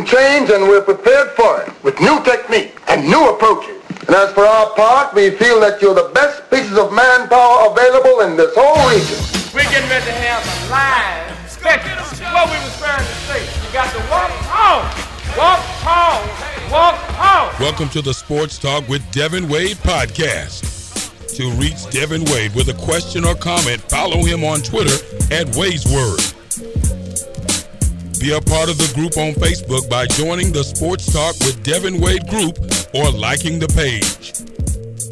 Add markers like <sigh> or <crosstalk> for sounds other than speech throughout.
can change and we're prepared for it with new technique and new approaches. And as for our part, we feel that you're the best pieces of manpower available in this whole region. We're getting ready to have a live special. What we was trying to say. You got to walk home. Walk home. Walk home. Welcome to the Sports Talk with Devin Wade podcast. To reach Devin Wade with a question or comment, follow him on Twitter at Wade's Word. Be a part of the group on Facebook by joining the Sports Talk with Devin Wade group or liking the page.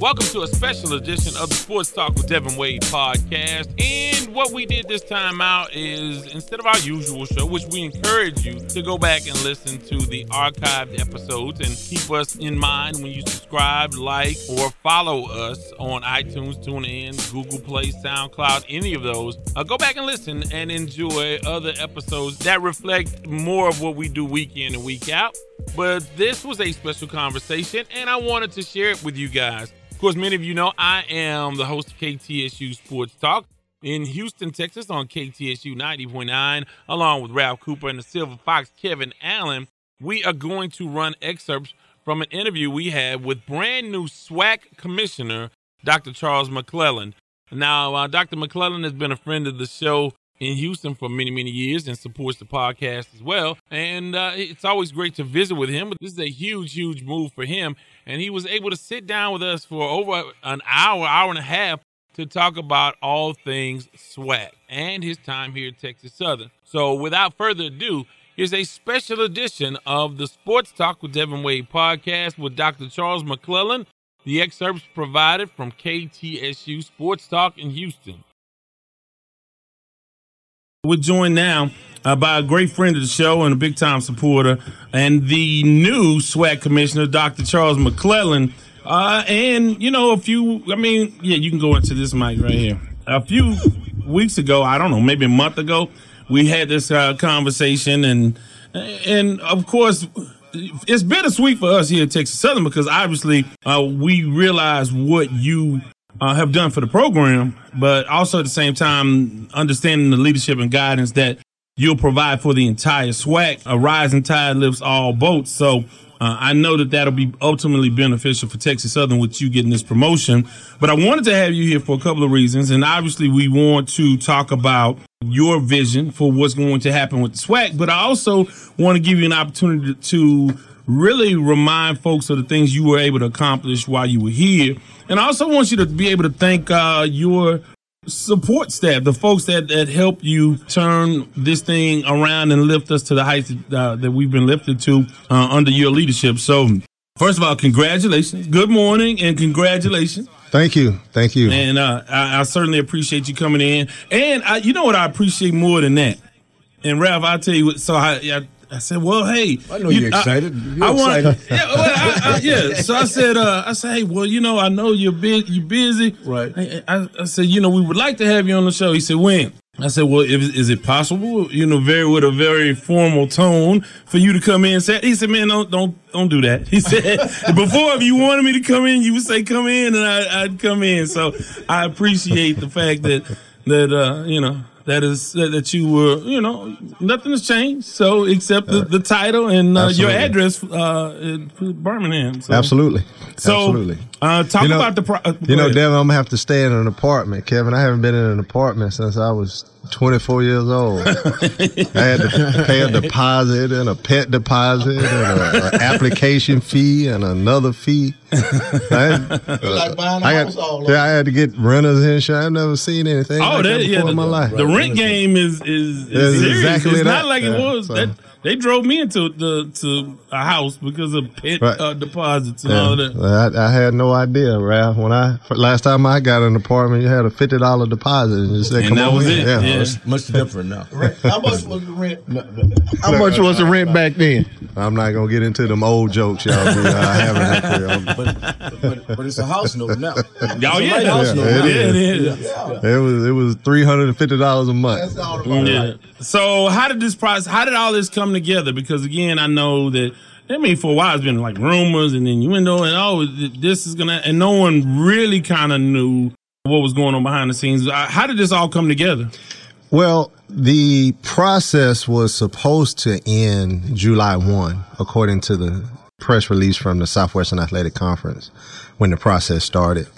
Welcome to a special edition of the Sports Talk with Devin Wade podcast. And what we did this time out is instead of our usual show, which we encourage you to go back and listen to the archived episodes and keep us in mind when you subscribe, like, or follow us on iTunes, TuneIn, Google Play, SoundCloud, any of those. Uh, go back and listen and enjoy other episodes that reflect more of what we do week in and week out. But this was a special conversation, and I wanted to share it with you guys. Of course, many of you know I am the host of KTSU Sports Talk in Houston, Texas on KTSU 90.9, along with Ralph Cooper and the Silver Fox, Kevin Allen. We are going to run excerpts from an interview we had with brand new SWAC Commissioner, Dr. Charles McClelland. Now, uh, Dr. McClelland has been a friend of the show in Houston for many, many years and supports the podcast as well. And uh, it's always great to visit with him. But this is a huge, huge move for him. And he was able to sit down with us for over an hour, hour and a half to talk about all things SWAC and his time here at Texas Southern. So without further ado, here's a special edition of the Sports Talk with Devin Wade podcast with Dr. Charles McClelland. The excerpts provided from KTSU Sports Talk in Houston. We're joined now uh, by a great friend of the show and a big time supporter, and the new SWAC commissioner, Dr. Charles McClelland. Uh, and, you know, a few, I mean, yeah, you can go into this mic right here. A few weeks ago, I don't know, maybe a month ago, we had this uh, conversation, and, and of course, it's bittersweet for us here at Texas Southern because obviously uh, we realize what you uh, have done for the program, but also at the same time understanding the leadership and guidance that you'll provide for the entire SWAC. A rising tide lifts all boats. So uh, I know that that'll be ultimately beneficial for Texas Southern with you getting this promotion. But I wanted to have you here for a couple of reasons. And obviously, we want to talk about your vision for what's going to happen with the SWAC. But I also want to give you an opportunity to really remind folks of the things you were able to accomplish while you were here. And I also want you to be able to thank uh, your support staff, the folks that, that help you turn this thing around and lift us to the heights uh, that we've been lifted to uh, under your leadership. So, first of all, congratulations. Good morning and congratulations. Thank you. Thank you. And uh, I, I, certainly appreciate you coming in. And I, you know what I appreciate more than that? And Ralph, I'll tell you what, so I, I I said, "Well, hey, I know you, are excited. You're I, want, <laughs> yeah, well, I, I, yeah." So I said, uh, "I said, hey, well, you know, I know you're big, you're busy, right?" I, I, said, "You know, we would like to have you on the show." He said, "When?" I said, "Well, if, is it possible? You know, very with a very formal tone for you to come in." And say, he said, "Man, don't don't don't do that." <laughs> He said, "Before, if you wanted me to come in, you would say come in, and I, would come in." So I appreciate the fact that that uh, you know that is that you were you know nothing has changed so except the, the title and uh, your address uh, in Birmingham. So. Absolutely. So Absolutely. Uh, talk you know, about the. Pro- uh, you know, Devin, I'm gonna have to stay in an apartment, Kevin. I haven't been in an apartment since I was 24 years old. I had to pay a deposit and a pet deposit and an application fee and another fee. I, had, like buying a I house had, all yeah, I had to get renters insurance. I've never seen anything oh, like that, that yeah, before the, my life. The rent game is is, is serious. exactly it's that. not like yeah, it was. So. That, they drove me into the to a house because of pet Right. uh, deposits and Yeah. all that. I, I had no idea, Ralph. When I last time I got an apartment, you had a fifty dollar deposit, and you said, And "Come that on was in." it. Yeah. Yeah. It's much different now. How much was the rent? How much was the rent back then? I'm not gonna get into them old jokes y'all be having up. But, but, but it's a house note now. <laughs> Oh It's yeah, a yeah, house note now. it is. It was it was three hundred and fifty dollars a month. That's all about Yeah. right. So how did this process? How did all this come together? Because again, I know that. I mean, for a while it's been like rumors and innuendo, and oh, this is gonna, and no one really kind of knew what was going on behind the scenes. Uh, How did this all come together? Well, the process was supposed to end July 1, according to the press release from the Southwestern Athletic Conference when the process started.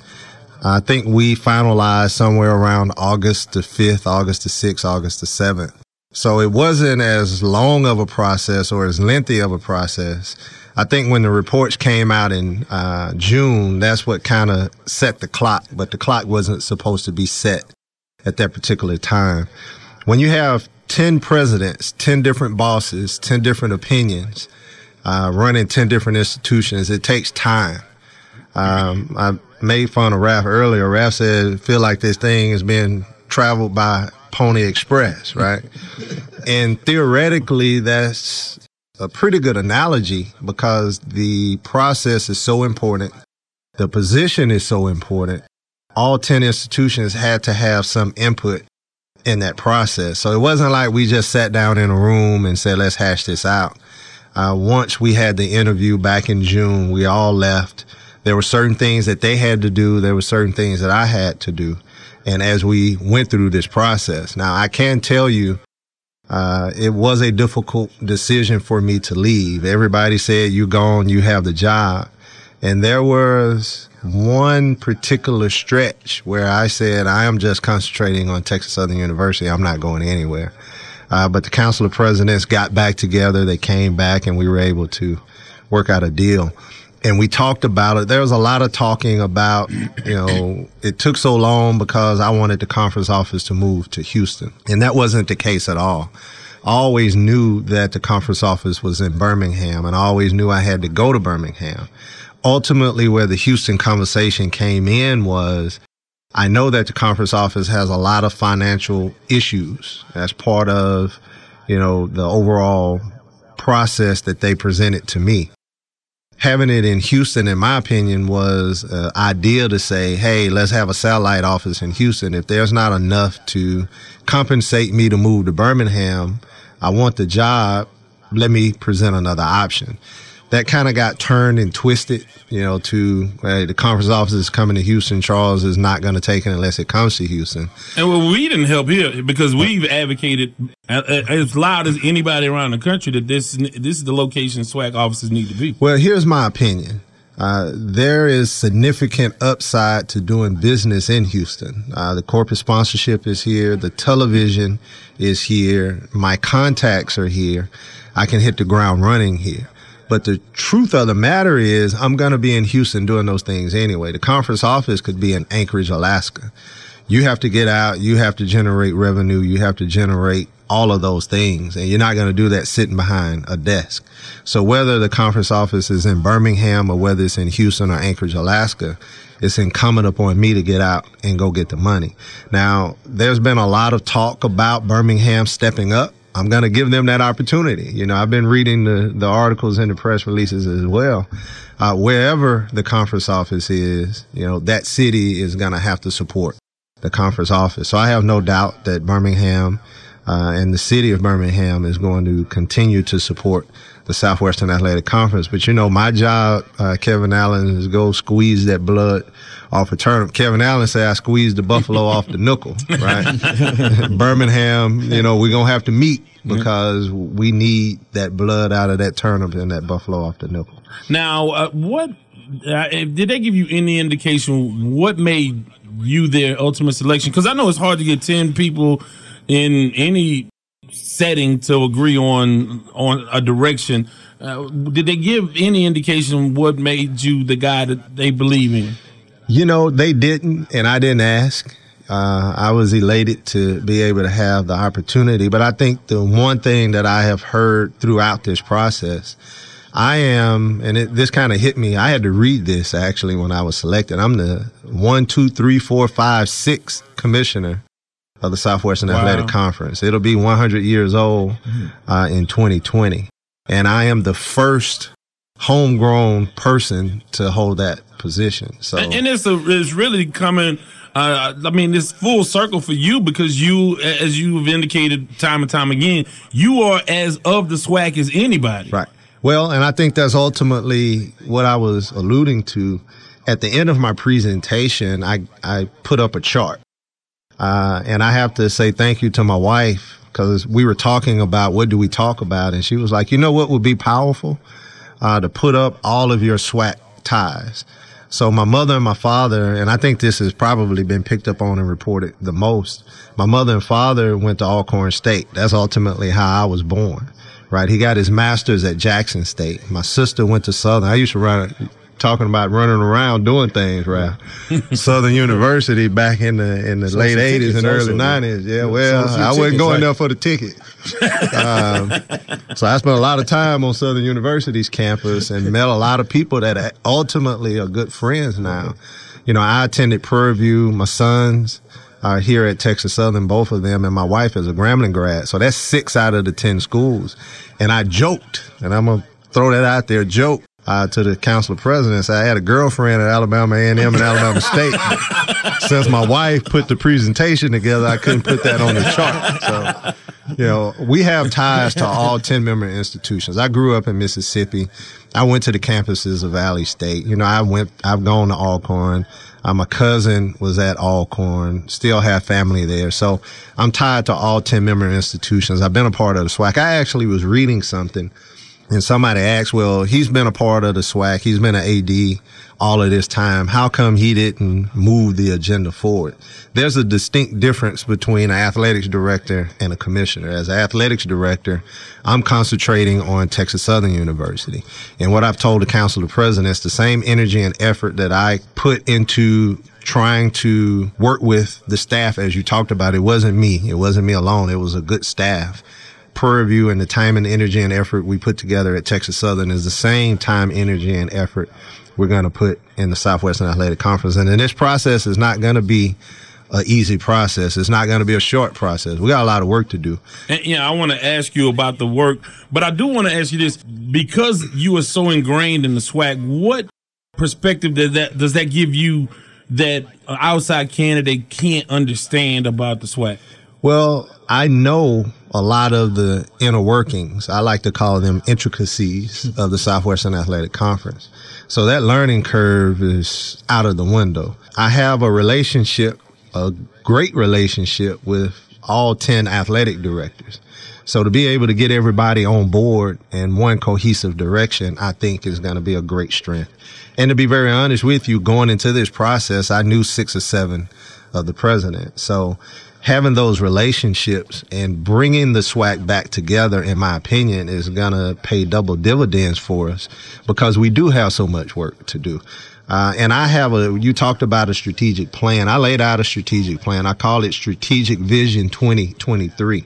I think we finalized somewhere around August the 5th, August the 6th, August the 7th. So it wasn't as long of a process or as lengthy of a process. I think when the reports came out in uh, June, that's what kind of set the clock, but the clock wasn't supposed to be set at that particular time. When you have 10 presidents, 10 different bosses, 10 different opinions, uh, running 10 different institutions, it takes time. Um, I made fun of Raf earlier. Raf said, feel like this thing is being traveled by Pony Express, right? and theoretically, that's a pretty good analogy because the process is so important. The position is so important. All 10 institutions had to have some input in that process. So it wasn't like we just sat down in a room and said, let's hash this out. Uh, once we had the interview back in June, we all left. There were certain things that they had to do. There were certain things that I had to do. And as we went through this process, now I can tell you, uh, it was a difficult decision for me to leave. Everybody said, you gone, you have the job. And there was one particular stretch where I said, I am just concentrating on Texas Southern University. I'm not going anywhere. Uh, but the Council of Presidents got back together. They came back and we were able to work out a deal. And we talked about it. There was a lot of talking about, you know, <clears throat> it took so long because I wanted the conference office to move to Houston. And that wasn't the case at all. I always knew that the conference office was in Birmingham and I always knew I had to go to Birmingham ultimately where the Houston conversation came in was I know that the conference office has a lot of financial issues as part of, you know, the overall process that they presented to me. Having it in Houston, in my opinion, was uh, ideal to say, hey, let's have a satellite office in Houston. If there's not enough to compensate me to move to Birmingham, I want the job. Let me present another option that kind of got turned and twisted, you know, to hey, the conference office is coming to Houston. Charles is not going to take it unless it comes to Houston. And well, we didn't help here because we've advocated as loud as anybody around the country that this this is the location SWAC offices need to be. Well, here's my opinion. Uh, there is significant upside to doing business in Houston. Uh, the corporate sponsorship is here. The television is here. My contacts are here. I can hit the ground running here. But the truth of the matter is, I'm going to be in Houston doing those things anyway. The conference office could be in Anchorage, Alaska. You have to get out. You have to generate revenue. You have to generate all of those things. And you're not going to do that sitting behind a desk. So whether the conference office is in Birmingham or whether it's in Houston or Anchorage, Alaska, it's incumbent upon me to get out and go get the money. Now, there's been a lot of talk about Birmingham stepping up. I'm going to give them that opportunity. You know, I've been reading the, the articles and the press releases as well. Uh, wherever the conference office is, you know, that city is going to have to support the conference office. So I have no doubt that Birmingham uh, and the city of Birmingham is going to continue to support the Southwestern Athletic Conference. But you know, my job, uh, Kevin Allen, is go squeeze that blood off a turnip. Kevin Allen said I squeezed the buffalo off the nickel, right? <laughs> Birmingham, you know, we're gonna have to meet because we need that blood out of that turnip and that buffalo off the nickel. Now, uh, what uh, did they give you any indication what made you their ultimate selection? Because I know it's hard to get ten people in any setting to agree on on a direction. Uh, did they give any indication what made you the guy that they believe in? You know, they didn't, and I didn't ask. Uh, I was elated to be able to have the opportunity. But I think the one thing that I have heard throughout this process, I am, and it, this kind of hit me. I had to read this actually when I was selected. I'm the one, two, three, four, five, six commissioner of the Southwestern wow. Athletic Conference. It'll be 100 years old uh, in 2020. And I am the first homegrown person to hold that position. So and, it's a, it's really coming. Uh, I mean, it's full circle for you because you, as you've indicated time and time again, you are as of the SWAC as anybody. Right. Well, and I think that's ultimately what I was alluding to. At the end of my presentation, I, I put up a chart Uh, and I have to say thank you to my wife because we were talking about what do we talk about, and she was like, you know what would be powerful uh, to put up all of your SWAC ties. So my mother and my father, and I think this has probably been picked up on and reported the most. My mother and father went to Alcorn State. That's ultimately how I was born. Right. He got his master's at Jackson State. My sister went to Southern. I used to run talking about running around doing things, right? <laughs> Southern University back in the in the So late eighties and early nineties. Yeah, well, some I wasn't tickets, going right? there for the ticket. um, so I spent a lot of time on Southern University's campus and met a lot of people that ultimately are good friends now. You know, I attended Prairie View. My sons are here at Texas Southern, both of them, and my wife is a Grambling grad. So that's six out of the 10 schools. And I joked, and I'm going to throw that out there, joke uh, to the council of presidents. I had a girlfriend at Alabama A&M and Alabama State. Since my wife put the presentation together, I couldn't put that on the chart. So, you know, we have ties to all 10 member institutions. I grew up in Mississippi. I went to the campuses of Valley State. You know, I went, I've gone to Alcorn. Uh, my cousin was at Alcorn, still have family there. So I'm tied to all 10 member institutions. I've been a part of the SWAC. I actually was reading something and somebody asked, well, he's been a part of the SWAC. He's been an AD all of this time. How come he didn't move the agenda forward? There's a distinct difference between an athletics director and a commissioner. As an athletics director, I'm concentrating on Texas Southern University. And what I've told the council of presidents, the same energy and effort that I put into trying to work with the staff as you talked about, it wasn't me. It wasn't me alone. It was a good staff. Prairie View and the time and energy and effort we put together at Texas Southern is the same time, energy, and effort we're going to put in the Southwestern Athletic Conference. And this process is not going to be an easy process. It's not going to be a short process. We got a lot of work to do. And, yeah, I want to ask you about the work, but I do want to ask you this because you are so ingrained in the SWAC. What perspective does that does that give you that an outside candidate can't understand about the SWAC? Well, I know a lot of the inner workings. I like to call them intricacies of the Southwestern Athletic Conference. So that learning curve is out of the window. I have a relationship, a great relationship with all 10 athletic directors. So to be able to get everybody on board in one cohesive direction, I think is going to be a great strength. And to be very honest with you, going into this process, I knew six or seven of the president. So having those relationships and bringing the SWAC back together, in my opinion, is going to pay double dividends for us because we do have so much work to do. Uh, and I have a, you talked about a strategic plan. I laid out a strategic plan. I call it Strategic Vision 2023.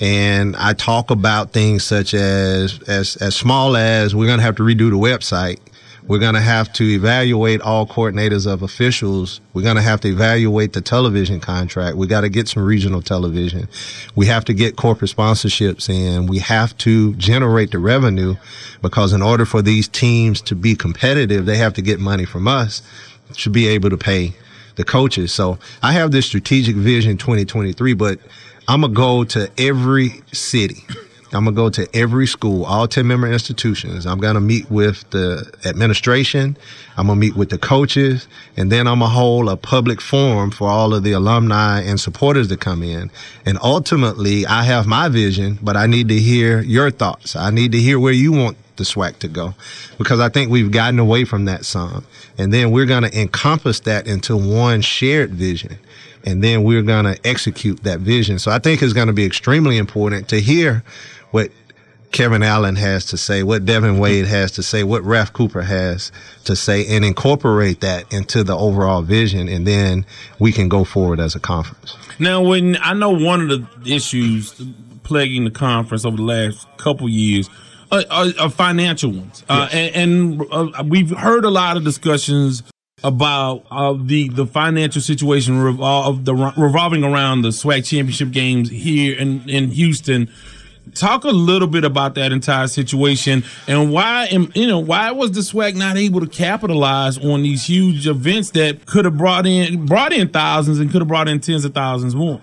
And I talk about things such as, as, as small as we're going to have to redo the website. We're going to have to evaluate all coordinators of officials. We're going to have to evaluate the television contract. We got to get some regional television. We have to get corporate sponsorships in. We have to generate the revenue because in order for these teams to be competitive, they have to get money from us to be able to pay the coaches. So I have this strategic vision 2023, but I'm going to go to every city. I'm gonna go to every school, all 10 member institutions. I'm gonna meet with the administration. I'm gonna meet with the coaches and then I'm gonna hold a public forum for all of the alumni and supporters to come in. And ultimately I have my vision, but I need to hear your thoughts. I need to hear where you want the SWAC to go because I think we've gotten away from that some. And then we're to encompass that into one shared vision. And then we're going to execute that vision. So I think it's going to be extremely important to hear what Kevin Allen has to say, what Devin Wade has to say, what Ralph Cooper has to say, and incorporate that into the overall vision. And then we can go forward as a conference. Now, when I know one of the issues plaguing the conference over the last couple years are, are, are financial ones, uh, and, and uh, we've heard a lot of discussions about uh, the the financial situation revol- of the revolving around the SWAC championship games here in in Houston. Talk a little bit about that entire situation and why, am- you know, why was the SWAC not able to capitalize on these huge events that could have brought in brought in thousands and could have brought in tens of thousands more?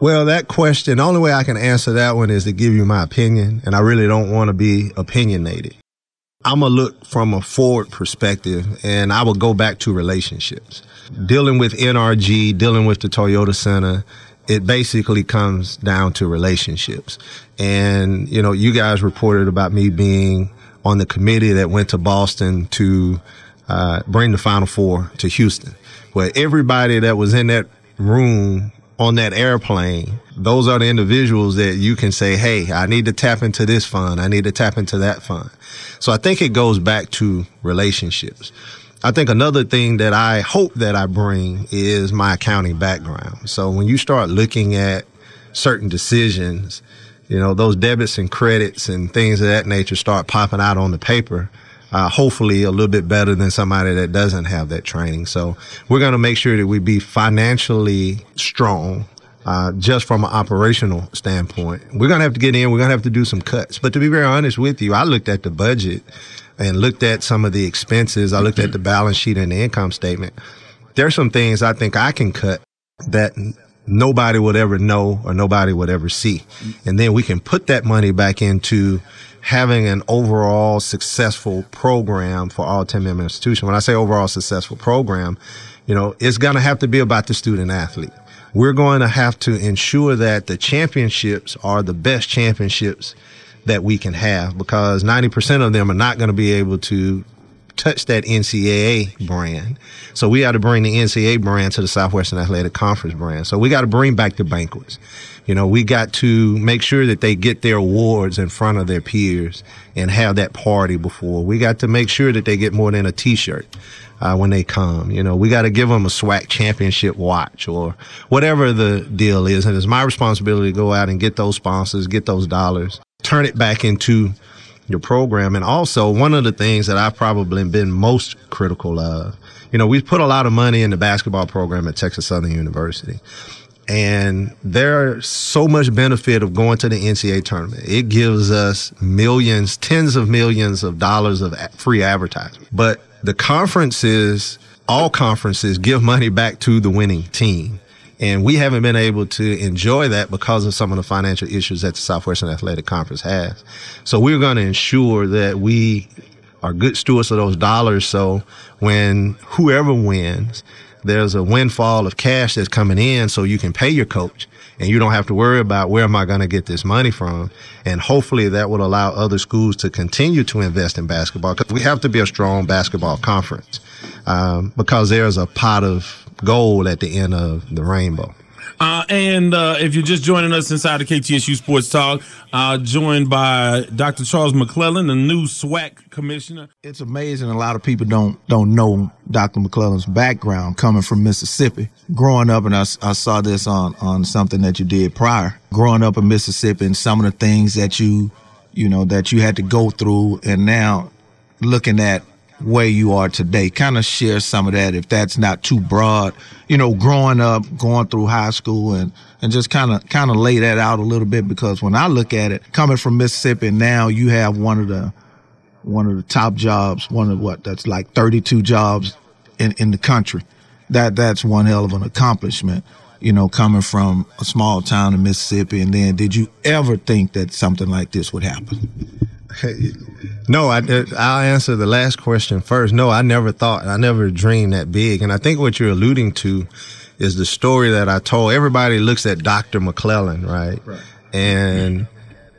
Well, that question, the only way I can answer that one is to give you my opinion, and I really don't want to be opinionated. I'm gonna look from a forward perspective, and I will go back to relationships. Dealing with NRG, dealing with the Toyota Center, it basically comes down to relationships. And you know, you guys reported about me being on the committee that went to Boston to uh, bring the Final Four to Houston, where everybody that was in that room on that airplane, those are the individuals that you can say, Hey, I need to tap into this fund. I need to tap into that fund. So I think it goes back to relationships. I think another thing that I hope that I bring is my accounting background. So when you start looking at certain decisions, you know, those debits and credits and things of that nature start popping out on the paper. Uh, hopefully a little bit better than somebody that doesn't have that training. So we're going to make sure that we be financially strong. Uh, just from an operational standpoint, we're going to have to get in. We're going to have to do some cuts. But to be very honest with you, I looked at the budget and looked at some of the expenses. I looked at the balance sheet and the income statement. There's some things I think I can cut that nobody would ever know or nobody would ever see. And then we can put that money back into having an overall successful program for all 10 member institutions. When I say overall successful program, you know, it's going to have to be about the student athlete. We're going to have to ensure that the championships are the best championships that we can have because 90% of them are not going to be able to touch that NCAA brand. So we got to bring the NCAA brand to the Southwestern Athletic Conference brand. So we got to bring back the banquets. You know, we got to make sure that they get their awards in front of their peers and have that party before. We got to make sure that they get more than a t-shirt. Uh, when they come, you know, we got to give them a SWAC championship watch or whatever the deal is. And it's my responsibility to go out and get those sponsors, get those dollars, turn it back into your program. And also one of the things that I've probably been most critical of, you know, we've put a lot of money in the basketball program at Texas Southern University. And there's so much benefit of going to the NCAA tournament. It gives us millions, tens of millions of dollars of free advertising. But the conferences, all conferences give money back to the winning team. And we haven't been able to enjoy that because of some of the financial issues that the Southwestern Athletic Conference has. So we're going to ensure that we are good stewards of those dollars. So when whoever wins, there's a windfall of cash that's coming in so you can pay your coach and you don't have to worry about where am I going to get this money from. And hopefully that will allow other schools to continue to invest in basketball because we have to be a strong basketball conference um, because there's a pot of gold at the end of the rainbow. Uh, and uh, if you're just joining us inside the KTSU Sports Talk, uh, joined by Dr. Charles McClelland, the new SWAC commissioner. It's amazing. A lot of people don't don't know Dr. McClelland's background coming from Mississippi. Growing up, and I, I saw this on on something that you did prior. Growing up in Mississippi, and some of the things that you you know that you had to go through, and now looking at where you are today. Kind of share some of that if that's not too broad. You know, growing up, going through high school and and just kind of kind of lay that out a little bit because when I look at it, coming from Mississippi now you have one of the one of the top jobs, one of what that's like 32 jobs in in the country. That that's one hell of an accomplishment. You know, coming from a small town in Mississippi, and then did you ever think that something like this would happen? No, I, I'll answer the last question first. No, I never thought, I never dreamed that big. And I think what you're alluding to is the story that I told. Everybody looks at Dr. McClelland, right? right. And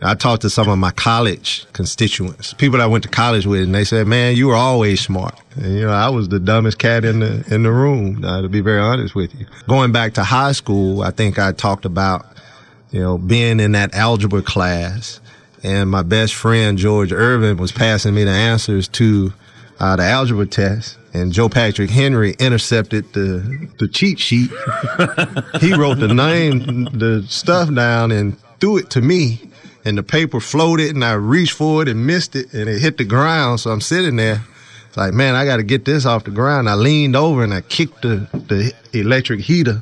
I talked to some of my college constituents, people I went to college with, and they said, "Man, you were always smart." And you know, I was the dumbest cat in the in the room. Uh, to be very honest with you, going back to high school, I think I talked about, you know, being in that algebra class and my best friend George Irvin was passing me the answers to uh, the algebra test, and Joe Patrick Henry intercepted the the cheat sheet. <laughs> he wrote the name, the stuff down, and threw it to me, and the paper floated, and I reached for it and missed it, and it hit the ground. So I'm sitting there like, man, I got to get this off the ground. I leaned over and I kicked the, the electric heater,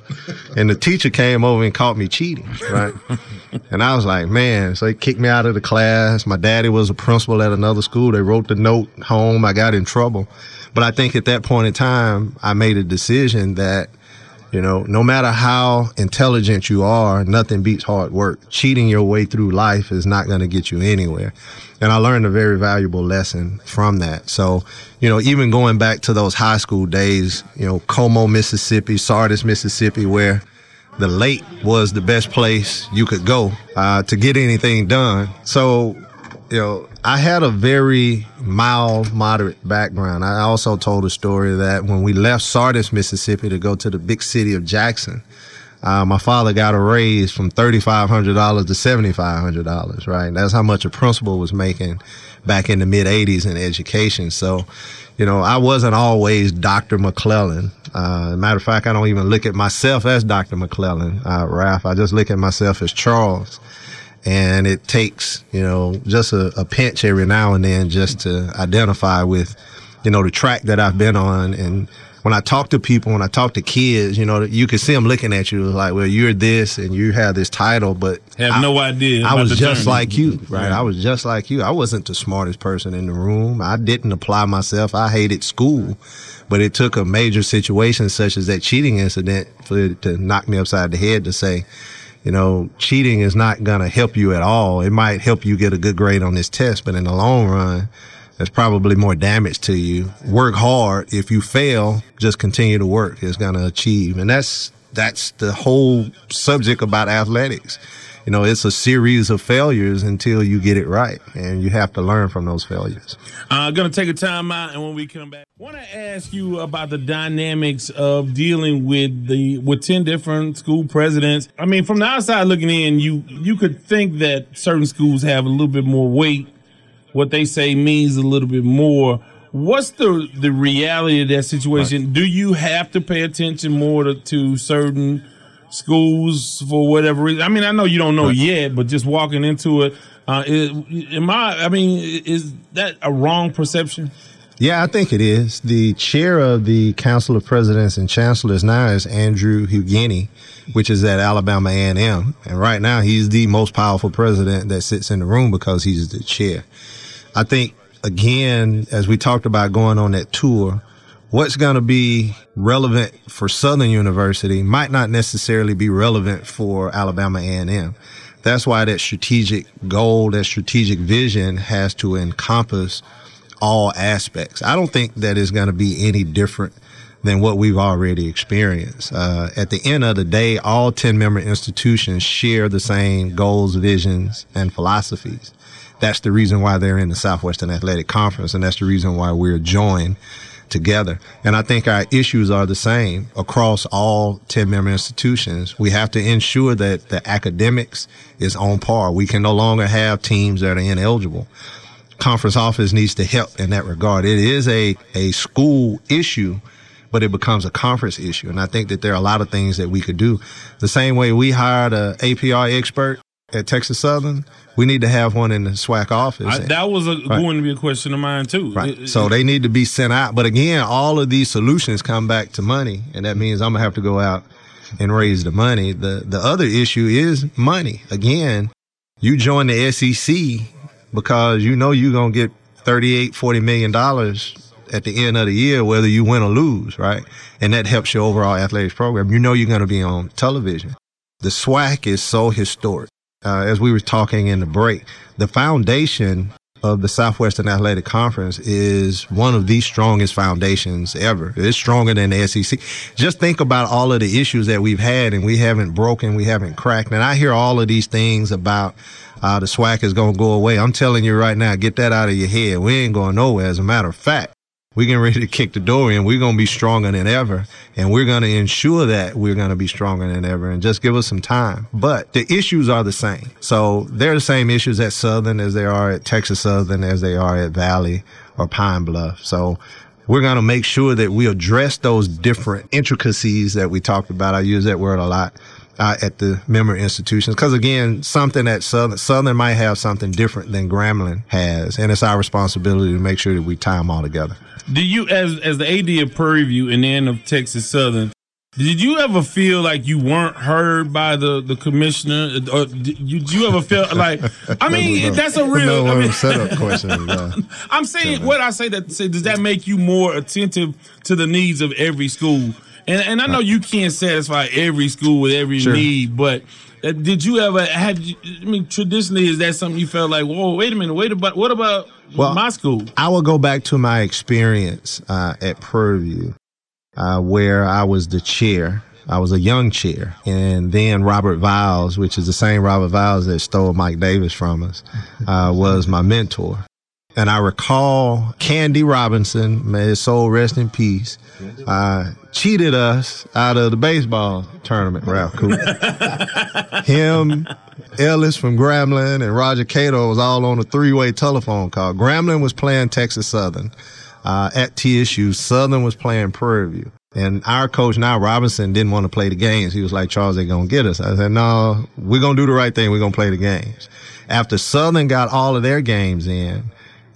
and the teacher came over and caught me cheating, right? <laughs> and I was like, man, so he kicked me out of the class. My daddy was a principal at another school. They wrote the note home. I got in trouble. But I think at that point in time, I made a decision that, You know, no matter how intelligent you are, nothing beats hard work. Cheating your way through life is not going to get you anywhere. And I learned a very valuable lesson from that. So, you know, even going back to those high school days, you know, Como, Mississippi, Sardis, Mississippi, where the lake was the best place you could go uh, to get anything done. So, you know, I had a very mild, moderate background. I also told a story that when we left Sardis, Mississippi to go to the big city of Jackson, uh, my father got a raise from $3,500 to $7,500, right? That's how much a principal was making back in the mid 80s in education. So, you know, I wasn't always Dr. McClelland. Uh, matter of fact, I don't even look at myself as Dr. McClelland, uh, Ralph. I just look at myself as Charles and it takes you know just a, a, pinch every now and then just to identify with you know the track that I've been on. And when I talk to people when I talk to kids you know you can see them looking at you like well you're this and you have this title but have I, no idea I was just like you right? Yeah. I was just like you. I wasn't the smartest person in the room. I didn't apply myself. I hated school but it took a major situation such as that cheating incident for it to knock me upside the head to say you know, cheating is not going to help you at all. It might help you get a good grade on this test, but in the long run, there's probably more damage to you. Work hard. If you fail, just continue to work. It's going to achieve. And that's, that's the whole subject about athletics you know, it's a series of failures until you get it right, and you have to learn from those failures. I'm uh, gonna take a time out, and when we come back, I want to ask you about the dynamics of dealing with the with ten different school presidents. I mean, from the outside looking in, you you could think that certain schools have a little bit more weight. What they say means a little bit more. What's the the reality of that situation? Right. Do you have to pay attention more to, to certain schools for whatever reason? I mean, I know you don't know yet, but just walking into it, uh, is, am I? I mean, is that a wrong perception? Yeah, I think it is. The chair of the Council of Presidents and Chancellors now is Andrew Hugine, which is at Alabama A&M, and right now he's the most powerful president that sits in the room because he's the chair. I think again, as we talked about going on that tour, what's going to be relevant for Southern University might not necessarily be relevant for Alabama A&M. That's why that strategic goal, that strategic vision has to encompass all aspects. I don't think that is going to be any different than what we've already experienced. Uh, at the end of the day, all 10 member institutions share the same goals, visions, and philosophies. That's the reason why they're in the Southwestern Athletic Conference, and that's the reason why we're joined together. And I think our issues are the same across all 10 member institutions. We have to ensure that the academics is on par. We can no longer have teams that are ineligible. Conference office needs to help in that regard. It is a, a school issue, but it becomes a conference issue. And I think that there are a lot of things that we could do. The same way we hired a APR expert at Texas Southern, we need to have one in the SWAC office. I, that was a, right. going to be a question of mine too. Right. It, so it, they need to be sent out. But again, all of these solutions come back to money, and that means I'm gonna have to go out and raise the money. The the other issue is money. Again, you join the SEC because you know you're gonna get 38, 40 million dollars at the end of the year, whether you win or lose, right? And that helps your overall athletics program. You know you're going to be on television. The SWAC is so historic uh, as we were talking in the break, the foundation of the Southwestern Athletic Conference is one of the strongest foundations ever. It's stronger than the SEC. Just think about all of the issues that we've had and we haven't broken, we haven't cracked. And I hear all of these things about uh, the SWAC is going to go away. I'm telling you right now, get that out of your head. We ain't going nowhere. As a matter of fact, we're getting ready to kick the door in. We're going to be stronger than ever. And we're going to ensure that we're going to be stronger than ever and just give us some time. But the issues are the same. So they're the same issues at Southern as they are at Texas Southern as they are at Valley or Pine Bluff. So we're going to make sure that we address those different intricacies that we talked about. I use that word a lot. Uh, at the member institutions. Because again, something at Southern, Southern might have something different than Grambling has. And it's our responsibility to make sure that we tie them all together. Do you, as as the AD of Prairie View and then of Texas Southern, did you ever feel like you weren't heard by the, the commissioner, or did you, did you ever feel like? I mean, no, that's a real no, I mean, setup question. Uh, <laughs> I'm saying what I say that say does that make you more attentive to the needs of every school? And and I know you can't satisfy every school with every Sure. need, but uh, did you ever had? You, I mean, traditionally, is that something you felt like? Whoa, wait a minute, wait about what about Well, my school? I will go back to my experience uh, at Prairie View, uh, where I was the chair. I was a young chair, and then Robert Vowels, which is the same Robert Vowels that stole Mike Davis from us, uh, was my mentor. And I recall Candy Robinson, may his soul rest in peace, uh, cheated us out of the baseball tournament, Ralph Cooper. <laughs> Him, Ellis from Grambling, and Roger Cador was all on a three-way telephone call. Grambling was playing Texas Southern uh, at TSU. Southern was playing Prairie View. And our coach now, Robinson, didn't want to play the games. He was like, Charles, they're going to get us. I said, no, we're going to do the right thing. We're going to play the games. After Southern got all of their games in,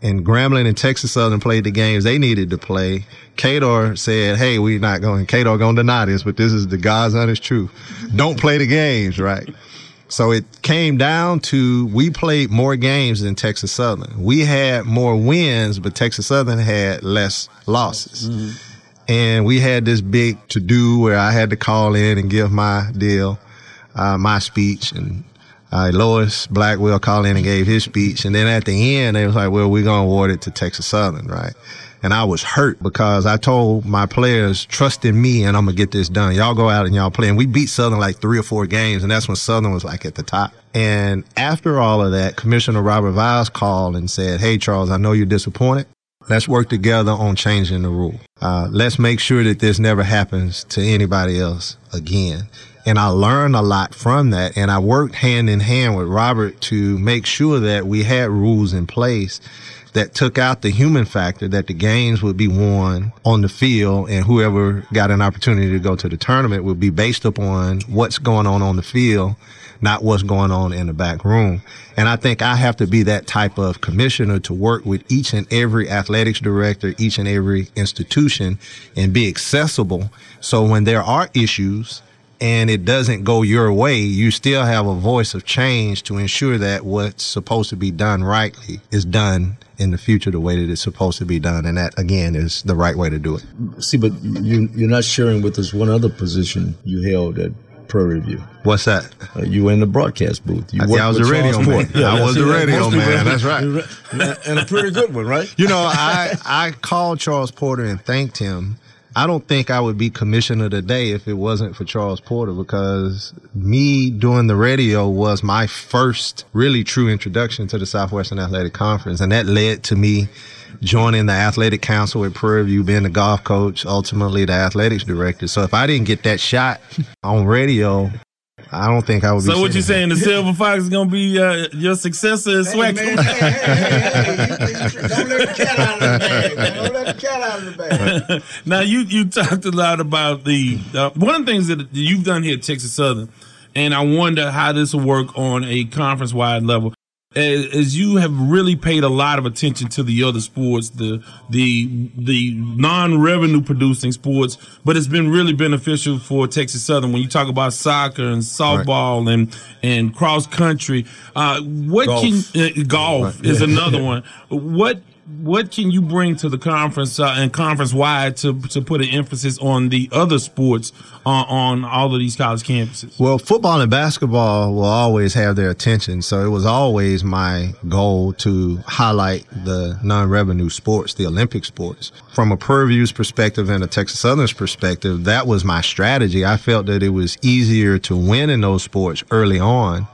and Grambling and Texas Southern played the games they needed to play. Cador said, "Hey, we're not going. Cador going to deny this, but this is the God's honest truth. Don't play the games, right?" So it came down to we played more games than Texas Southern. We had more wins, but Texas Southern had less losses. And we had this big to do where I had to call in and give my deal, uh, my speech, and uh, Lois Blackwell called in and gave his speech. And then at the end, they was like, well, we're going to award it to Texas Southern, right? And I was hurt because I told my players, trust in me and I'm going to get this done. Y'all go out and y'all play. And we beat Southern like three or four games. And that's when Southern was like at the top. And after all of that, Commissioner Robert Vowels called and said, Hey, Charles, I know you're disappointed. Let's work together on changing the rule. Uh, let's make sure that this never happens to anybody else again. And I learned a lot from that. And I worked hand in hand with Robert to make sure that we had rules in place that took out the human factor that the games would be won on the field and whoever got an opportunity to go to the tournament would be based upon what's going on on the field, not what's going on in the back room. And I think I have to be that type of commissioner to work with each and every athletics director, each and every institution and be accessible. So when there are issues, and it doesn't go your way, you still have a voice of change to ensure that what's supposed to be done rightly is done in the future the way that it's supposed to be done. And that, again, is the right way to do it. See, but you, you're not sharing with us one other position you held at Prairie View. What's that? Uh, you were in the broadcast booth. You I, I was a radio man. Ford. <laughs> I was the radio man. That's right. and a pretty good one, right? You know, I I called Charles Porter and thanked him. I don't think I would be commissioner today if it wasn't for Charles Porter because me doing the radio was my first really true introduction to the Southwestern Athletic Conference. And that led to me joining the athletic council at Prairie View, being the golf coach, ultimately the athletics director. So if I didn't get that shot on radio, I don't think I would be. So what you sitting saying? The Silver Fox is gonna be uh, your successor as SWAC? Hey, hey, hey, hey, hey, don't let the cat out of the bag. Don't let the cat out of the bag. now you you talked a lot about the uh, one of the things that you've done here at Texas Southern, and I wonder how this will work on a conference wide level. As, as you have really paid a lot of attention to the other sports, the the the non revenue producing sports, but it's been really beneficial for Texas Southern when you talk about soccer and softball and and cross country. Uh, what Golf. can uh, golf is another <laughs> one. What what can you bring to the conference uh, and conference wide to to put an emphasis on the other sports on, on all of these college campuses? Well, football and basketball will always have their attention. So it was always my goal to highlight the non-revenue sports, the Olympic sports. From a Prairie View's perspective and a Texas Southern's perspective, that was my strategy. I felt that it was easier to win in those sports early on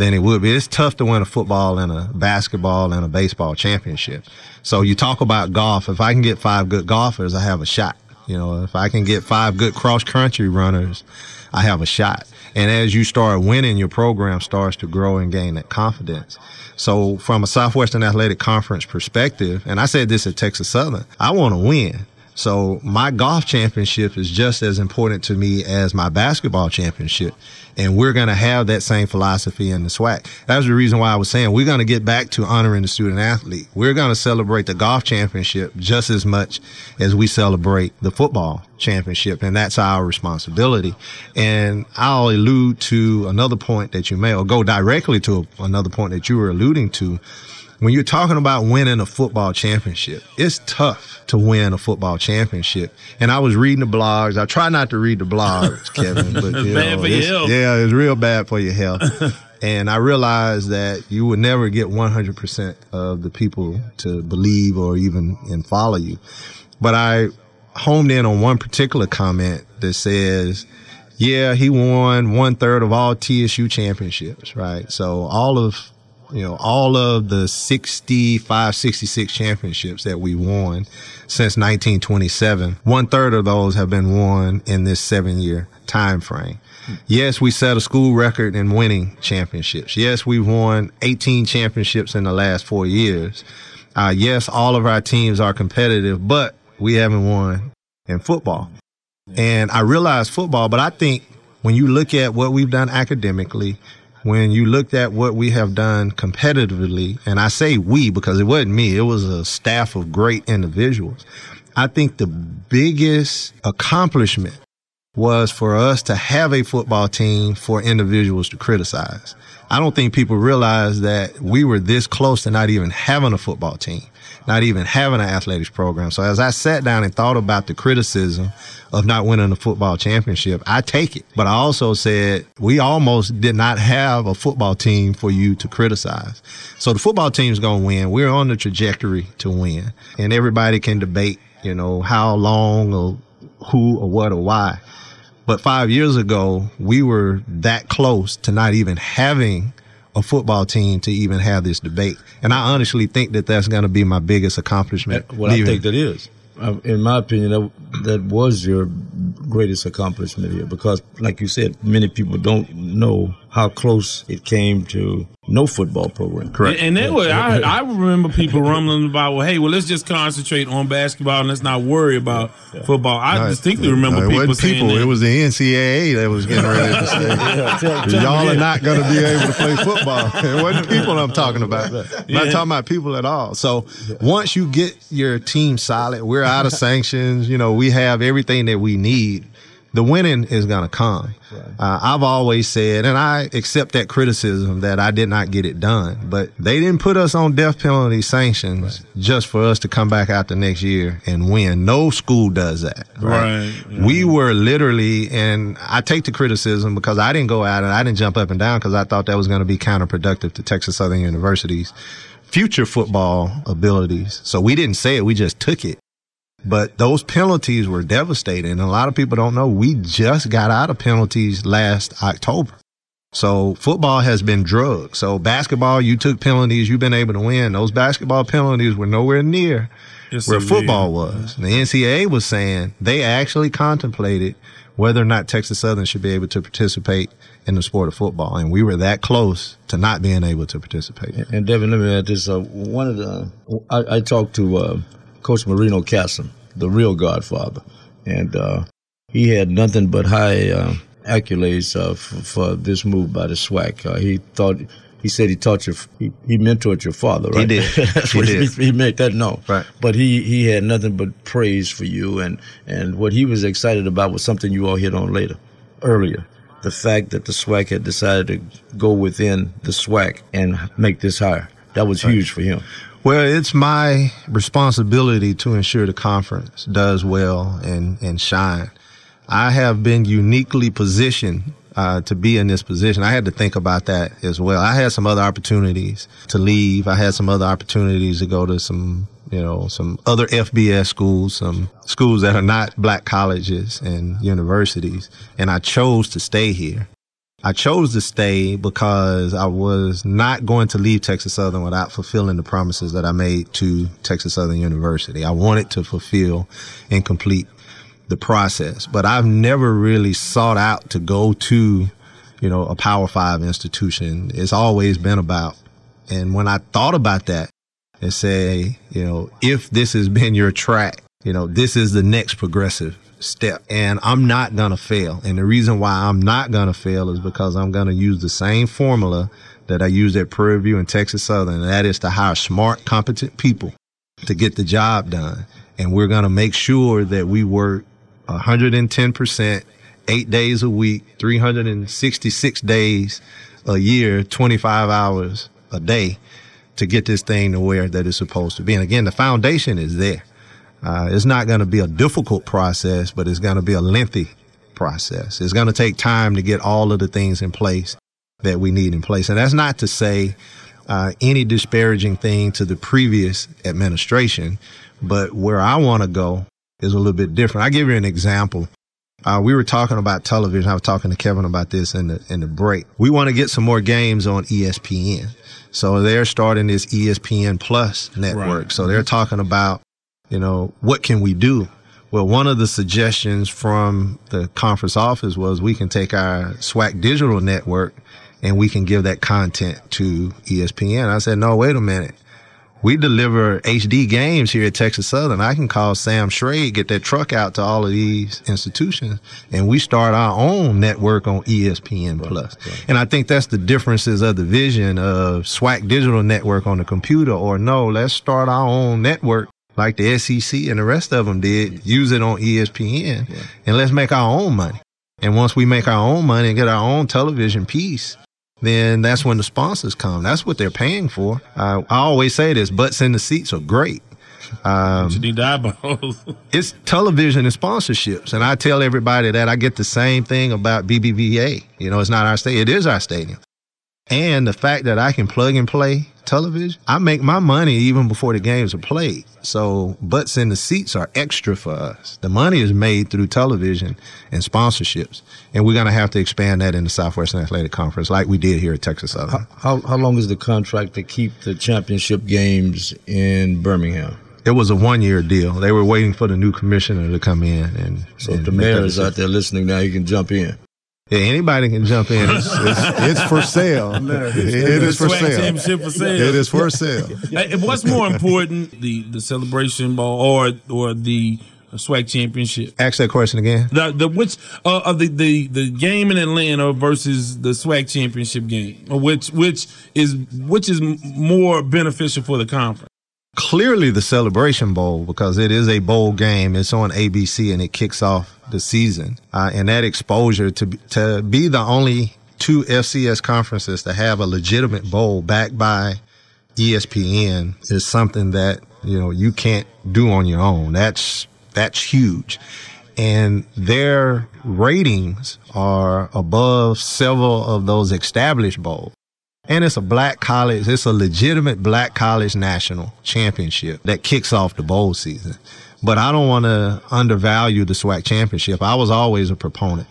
than it would be. It's tough to win a football and a basketball and a baseball championship. So you talk about golf. If I can get five good golfers, I have a shot. You know, if I can get five good cross country runners, I have a shot. And as you start winning, your program starts to grow and gain that confidence. So from a Southwestern Athletic Conference perspective, and I said this at Texas Southern, I want to win. So my golf championship is just as important to me as my basketball championship. And we're going to have that same philosophy in the SWAC. That's the reason why I was saying we're going to get back to honoring the student athlete. We're going to celebrate the golf championship just as much as we celebrate the football championship. And that's our responsibility. And I'll allude to another point that you made or go directly to another point that you were alluding to when you're talking about winning a football championship, it's tough to win a football championship. And I was reading the blogs. I try not to read the blogs, <laughs> Kevin, but you Bad know, for your health. yeah, it's real bad for your health. <laughs> and I realized that you would never get 100% of the people to believe or even and follow you. But I homed in on one particular comment that says, yeah, he won one third of all TSU championships, right? So all of, you know, all of the 65, 66 championships that we won since 1927, one third of those have been won in this seven year time frame. Yes, we set a school record in winning championships. Yes, we've won 18 championships in the last four years. Uh, yes, all of our teams are competitive, but we haven't won in football. And I realize football, but I think when you look at what we've done academically, when you looked at what we have done competitively, and I say we because it wasn't me, it was a staff of great individuals. I think the biggest accomplishment was for us to have a football team for individuals to criticize. I don't think people realize that we were this close to not even having a football team, not even having an athletics program. So as I sat down and thought about the criticism of not winning a football championship, I take it. But I also said we almost did not have a football team for you to criticize. So the football team's going to win. We're on the trajectory to win and everybody can debate, you know, how long or who or what or why. But five years ago, we were that close to not even having a football team to even have this debate. And I honestly think that that's going to be my biggest accomplishment. Well, I think that is. Uh, in my opinion, that, that was your greatest accomplishment here because, like you said, many people don't know how close it came to no football program. Correct. And, and then what I, I remember people rumbling about, well, hey, well, let's just concentrate on basketball and let's not worry about football. I distinctly remember No, it people wasn't saying people. that. It was the NCAA that was getting ready to say, <laughs> y'all are not going to be able to play <laughs> football. It wasn't people I'm talking about. I'm not talking about people at all. So once you get your team solid, we're out of <laughs> sanctions. You know, we have everything that we need. The winning is going to come. Uh, I've always said, and I accept that criticism that I did not get it done, but they didn't put us on death penalty sanctions just for us to come back out the next year and win. No school does that. Right. We were literally, and I take the criticism because I didn't go out and I didn't jump up and down because I thought that was going to be counterproductive to Texas Southern University's future football abilities. So we didn't say it, we just took it. But those penalties were devastating. And a lot of people don't know we just got out of penalties last October. So football has been drugged. So basketball, you took penalties, you've been able to win. Those basketball penalties were nowhere near Yes, where indeed. football was. The NCAA was saying they actually contemplated whether or not Texas Southern should be able to participate in the sport of football. And we were that close to not being able to participate. And Devin, let me add this. Uh, one of the I, I talked to uh, Coach Marino Casem, the real Godfather, and uh, he had nothing but high uh, accolades uh, for, for this move by the SWAC. Uh, he thought. He said he taught your, he, he mentored your father, right? <laughs> He did. He did. He, he made that known. Right. But he, he had nothing but praise for you, and, and what he was excited about was something you all hit on later, earlier. The fact that the SWAC had decided to go within the SWAC and make this hire. That was huge for him. Well, it's my responsibility to ensure the conference does well and, and shine. I have been uniquely positioned uh, to be in this position. I had to think about that as well. I had some other opportunities to leave. I had some other opportunities to go to some, you know, some other FBS schools, some schools that are not black colleges and universities. And I chose to stay here. I chose to stay because I was not going to leave Texas Southern without fulfilling the promises that I made to Texas Southern University. I wanted to fulfill and complete the process, but I've never really sought out to go to, you know, a Power Five institution. It's always been about, and when I thought about that and say, you know, if this has been your track, you know, this is the next progressive step and I'm not going to fail. And the reason why I'm not going to fail is because I'm going to use the same formula that I used at Prairie View and Texas Southern. And that is to hire smart, competent people to get the job done. And we're going to make sure that we work 110%, eight days a week, 366 days a year, 25 hours a day to get this thing to where that it's supposed to be. And again, the foundation is there. Uh, it's not going to be a difficult process, but it's going to be a lengthy process. It's going to take time to get all of the things in place that we need in place. And that's not to say uh, any disparaging thing to the previous administration, but where I want to go is a little bit different. I give you an example. Uh, we were talking about television. I was talking to Kevin about this in the in the break. We want to get some more games on ESPN. So they're starting this ESPN Plus network. Right. So they're talking about, you know, what can we do? Well, one of the suggestions from the conference office was we can take our SWAC digital network and we can give that content to ESPN. I said, no, wait a minute. We deliver HD games here at Texas Southern. I can call Sam Schrade, get that truck out to all of these institutions, and we start our own network on ESPN Plus. And I think that's the differences of the vision of SWAC Digital Network on the computer, or no, let's start our own network like the SEC and the rest of them did. Use it on ESPN, and let's make our own money. And once we make our own money and get our own television piece, then that's when the sponsors come. That's what they're paying for. Uh, I always say this: butts in the seats are great. Um, You need eyeballs. <laughs> it's television and sponsorships, and I tell everybody that I get the same thing about BBVA. You know, it's not our stadium; it is our stadium. And the fact that I can plug and play television, I make my money even before the games are played. So butts in the seats are extra for us. The money is made through television and sponsorships, and we're going to have to expand that in the Southwestern Athletic Conference, like we did here at Texas Southern. How how long is the contract to keep the championship games in Birmingham? It was a one-year deal. They were waiting for the new commissioner to come in, and So and if the mayor is out there listening now, he can jump in. Yeah, anybody can jump in. It's, it's, it's for sale. <laughs> It is for sale. for sale. It is for sale. <laughs> What's more important, the the Celebration Bowl or or the SWAC championship? Ask that question again. The the which uh, of the, the the game in Atlanta versus the SWAC championship game, which which is which is more beneficial for the conference? Clearly, the Celebration Bowl because it is a bowl game. It's on ABC and it kicks off the season. Uh, and that exposure to to be the only two FCS conferences to have a legitimate bowl backed by ESPN is something that you know you can't do on your own. That's that's huge. And their ratings are above several of those established bowls. And it's a black college, it's a legitimate black college national championship that kicks off the bowl season. But I don't want to undervalue the SWAC championship. I was always a proponent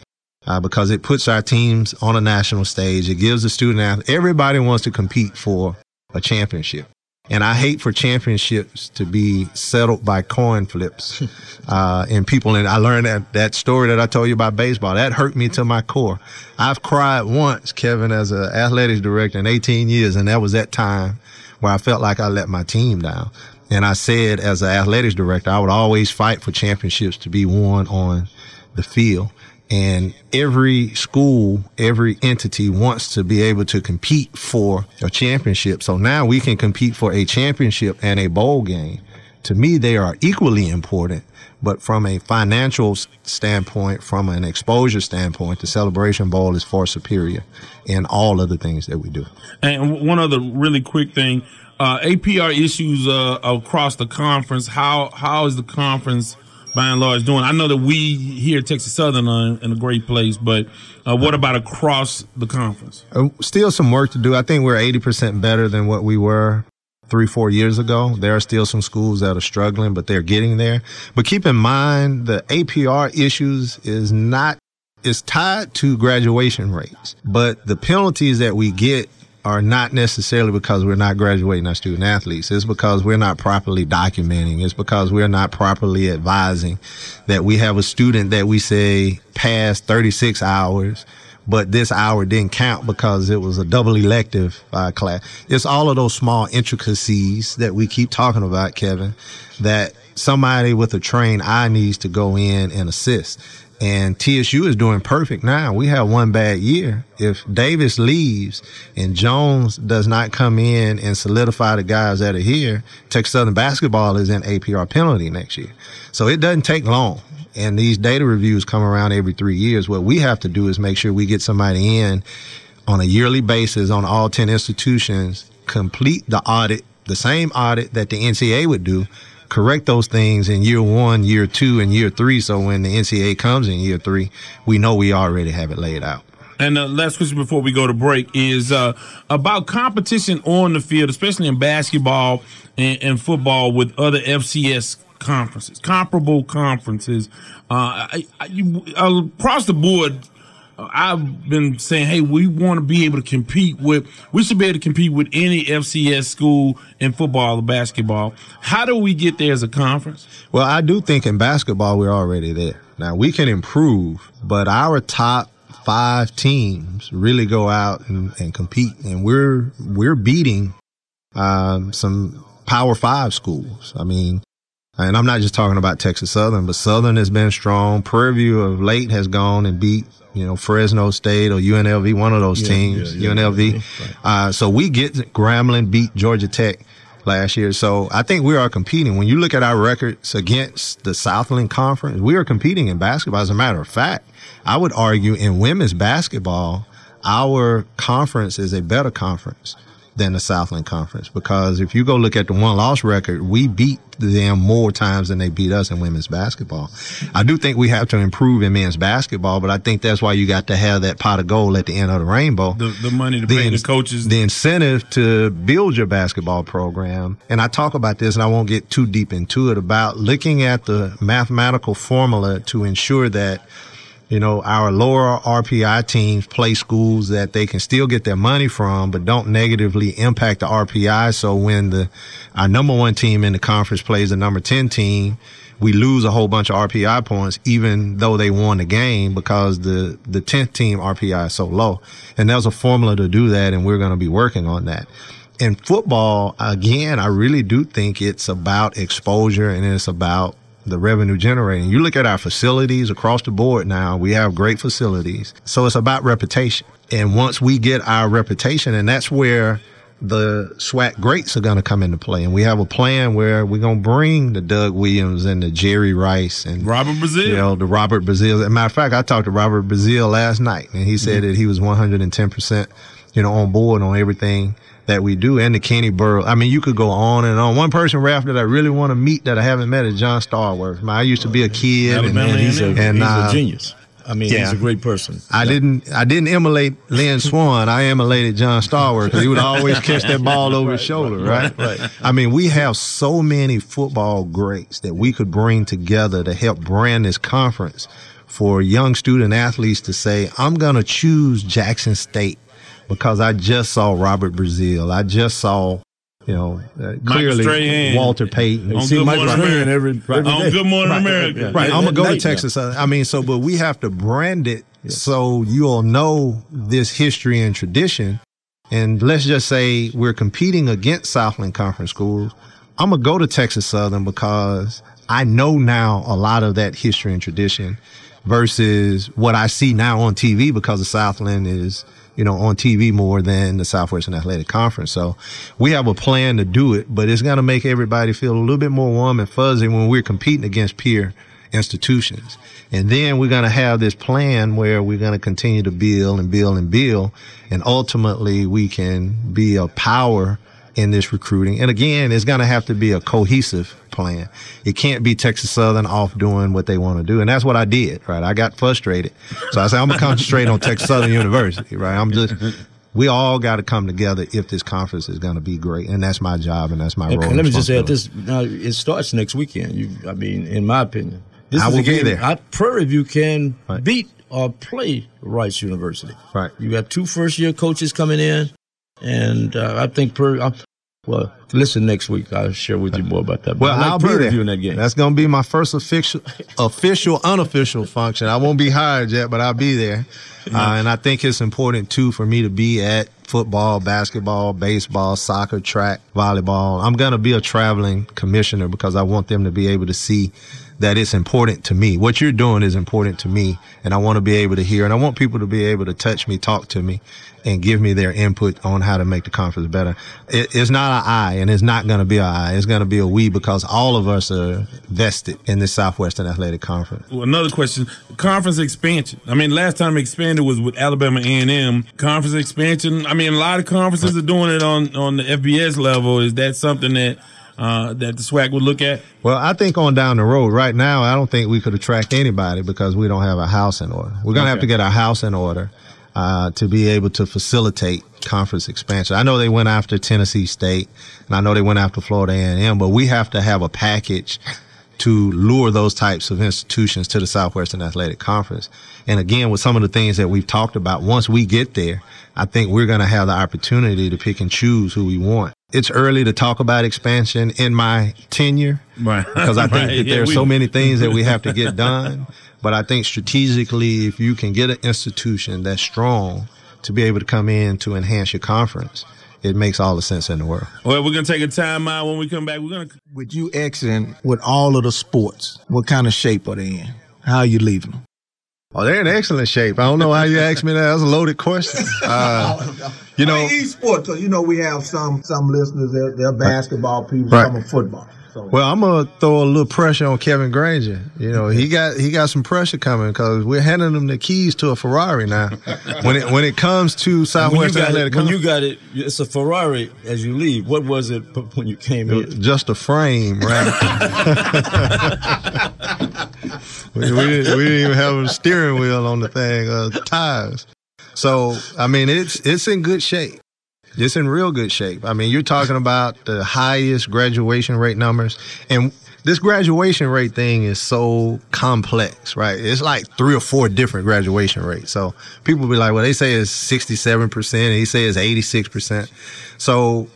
uh, because it puts our teams on a national stage. It gives the student athlete, everybody wants to compete for a championship. And I hate for championships to be settled by coin flips. <laughs> Uh, and people, and I learned that, that story that I told you about baseball, that hurt me to my core. I've cried once, Kevin, as an athletics director in 18 years, and that was that time where I felt like I let my team down. And I said, as an athletics director, I would always fight for championships to be won on the field. And every school, every entity wants to be able to compete for a championship. So now we can compete for a championship and a bowl game. To me, they are equally important. But from a financial standpoint, from an exposure standpoint, the Celebration Bowl is far superior in all of the things that we do. And one other really quick thing, uh, APR issues uh, across the conference. How how is the conference by and large doing? I know that we here at Texas Southern are in a great place, but uh, what about across the conference? Uh, still some work to do. I think we're 80% better than what we were three, four years ago. There are still some schools that are struggling, but they're getting there. But keep in mind the APR issues is not, is tied to graduation rates, but the penalties that we get are not necessarily because we're not graduating our student athletes. It's because we're not properly documenting. It's because we're not properly advising that we have a student that we say passed 36 hours but this hour didn't count because it was a double elective uh, class. It's all of those small intricacies that we keep talking about, Kevin, that somebody with a trained eye needs to go in and assist. And TSU is doing perfect now. We have one bad year. If Davis leaves and Jones does not come in and solidify the guys that are here, Texas Southern basketball is in APR penalty next year. So it doesn't take long and these data reviews come around every three years. What we have to do is make sure we get somebody in on a yearly basis on all 10 institutions complete the audit, the same audit that the NCAA would do, correct those things in year one, year two, and year three. So when the NCAA comes in year three, we know we already have it laid out. And the last question before we go to break is uh, about competition on the field, especially in basketball and, and football with other FCS conferences, comparable conferences. Uh, I, I, across the board, I've been saying, hey, we want to be able to compete with, we should be able to compete with any FCS school in football or basketball. How do we get there as a conference? Well, I do think in basketball, we're already there. Now, we can improve, but our top five teams really go out and, and compete, and we're we're beating um, some Power Five schools. I mean, and I'm not just talking about Texas Southern, but Southern has been strong. Prairie View of late has gone and beat you know Fresno State or UNLV, one of those Yeah, teams, yeah, yeah, UNLV. Uh, so we get Grambling beat Georgia Tech last year. So I think we are competing. When you look at our records against the Southland Conference, we are competing in basketball. As a matter of fact, I would argue in women's basketball, our conference is a better conference than the Southland Conference because if you go look at the one loss record, we beat them more times than they beat us in women's basketball. I do think we have to improve in men's basketball, but I think that's why you got to have that pot of gold at the end of the rainbow The, the money to pay the in- coaches. the incentive to build your basketball program. And I talk about this and I won't get too deep into it about looking at the mathematical formula to ensure that you know, our lower RPI teams play schools that they can still get their money from, but don't negatively impact the RPI. So when the, our number one team in the conference plays the number 10 team, we lose a whole bunch of RPI points, even though they won the game because the, the 10th team RPI is so low. And there's a formula to do that. And we're going to be working on that. In football, again, I really do think it's about exposure and it's about the revenue generating. You look at our facilities across the board now, we have great facilities. So it's about reputation. And once we get our reputation, and that's where the SWAC greats are going to come into play. And we have a plan where we're going to bring the Doug Williams and the Jerry Rice and Robert Brazile. you know, the Robert Brazile. As a matter of fact, I talked to Robert Brazile last night and he said mm-hmm. that he was 110%, you know, on board on everything that we do and the Kenny Burrough. I mean, you could go on and on. One person, Ralph, that I really want to meet that I haven't met is John Stallworth. I used to be a kid and, Alabama he's a, and, he's uh, a genius. I mean, yeah. he's a great person. I didn't. I didn't emulate Lynn Swann. I emulated John Stallworth because he would always <laughs> catch that ball over his shoulder, right? right. I mean, we have so many football greats that we could bring together to help brand this conference for young student athletes to say, "I'm going to choose Jackson State because I just saw Robert Brazile. I just saw." You know, uh, clearly Walter Payton. On See Good Mike Morning America. every, every On day. Good Morning Right, America. yeah. Right, I'm gonna go to. Texas. Uh, I mean, so but we have to brand it so you'll know this history and tradition. And let's just say we're competing against Southland Conference schools. I'm gonna go to Texas Southern because I know now a lot of that history and tradition versus what I see now on TV because the Southland is you know, on TV more than the Southwestern Athletic Conference. So we have a plan to do it, but it's going to make everybody feel a little bit more warm and fuzzy when we're competing against peer institutions. And then we're going to have this plan where we're going to continue to build and build and build. And ultimately we can be a power in this recruiting. And again, it's going to have to be a cohesive plan. It can't be Texas Southern off doing what they want to do. And that's what I did, right? I got frustrated. So I said, I'm going to concentrate on Texas Southern University, right? I'm just, we all got to come together if this conference is going to be great. And that's my job and that's my And, role. and let me just add this: now it starts next weekend. You, I mean, in my opinion, this I is will be there. I, Prairie View can Right. beat or play Rice University. Right. You got two first year coaches coming in, and uh, I think Prairie. Well, listen next week. I'll share with you more about that. But Well, like I'll be there. In that game. That's going to be my first official, <laughs> official, unofficial function. I won't be hired yet, but I'll be there. Uh, and I think it's important too for me to be at football, basketball, baseball, soccer, track, volleyball. I'm going to be a traveling commissioner because I want them to be able to see that it's important to me. What you're doing is important to me, and I want to be able to hear, and I want people to be able to touch me, talk to me, and give me their input on how to make the conference better. It, it's not an I, and it's not going to be an I. It's going to be a we because all of us are vested in this Southwestern Athletic Conference. Well, another question: conference expansion. I mean, last time expanded was with Alabama A and M. Conference expansion. I mean, a lot of conferences are doing it on on the FBS level. Is that something that uh, that the SWAC would look at? Well, I think on down the road, right now, I don't think we could attract anybody because we don't have a house in order. We're going to have to get our house in order uh, to be able to facilitate conference expansion. I know they went after Tennessee State, and I know they went after Florida A&M, but we have to have a package to lure those types of institutions to the Southwestern Athletic Conference. And again, with some of the things that we've talked about, once we get there, I think we're going to have the opportunity to pick and choose who we want. It's early to talk about expansion in my tenure. Right. Because I <laughs> think Right, that yeah, there are we- so many things that we have to get done. But I think strategically, if you can get an institution that's strong to be able to come in to enhance your conference, it makes all the sense in the world. Well, we're gonna take a time out. When we come back, we're gonna With you exiting with all of the sports, what kind of shape are they in? How are you leaving them? Oh, they're in excellent shape. I don't know how you asked me that. That's a loaded question. <laughs> Uh, you know, I mean, each sport, 'cause you know we have some some listeners. They're, they're basketball people, Right. some are football. So Well, I'm gonna throw a little pressure on Kevin Granger. You know, he got he got some pressure coming because we're handing him the keys to a Ferrari now. <laughs> when it when it comes to When you, Southwestern got it, Athletic when you got it, it's a Ferrari as you leave. What was it when you came in? just a frame, right? <laughs> <laughs> we, we, didn't, we didn't even have a steering wheel on the thing, uh, tires. So I mean, it's it's in good shape. It's in real good shape. I mean, you're talking about the highest graduation rate numbers, and this graduation rate thing is so complex, right? It's like three or four different graduation rates. So people be like, well, they say it's 67%, and he say it's 86%. So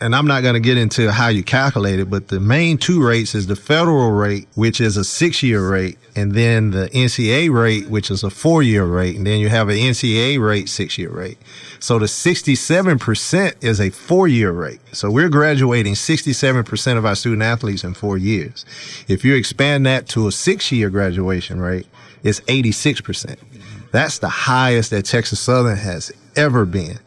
and I'm not going to get into how you calculate it, but the main two rates is the federal rate, which is a six year rate, and then the NCA rate, which is a four year rate, and then you have an NCA rate six year rate. So the 67% is a four year rate. So we're graduating 67% of our student athletes in four years. If you expand that to a six year graduation rate, it's 86%. That's the highest that Texas Southern has ever been.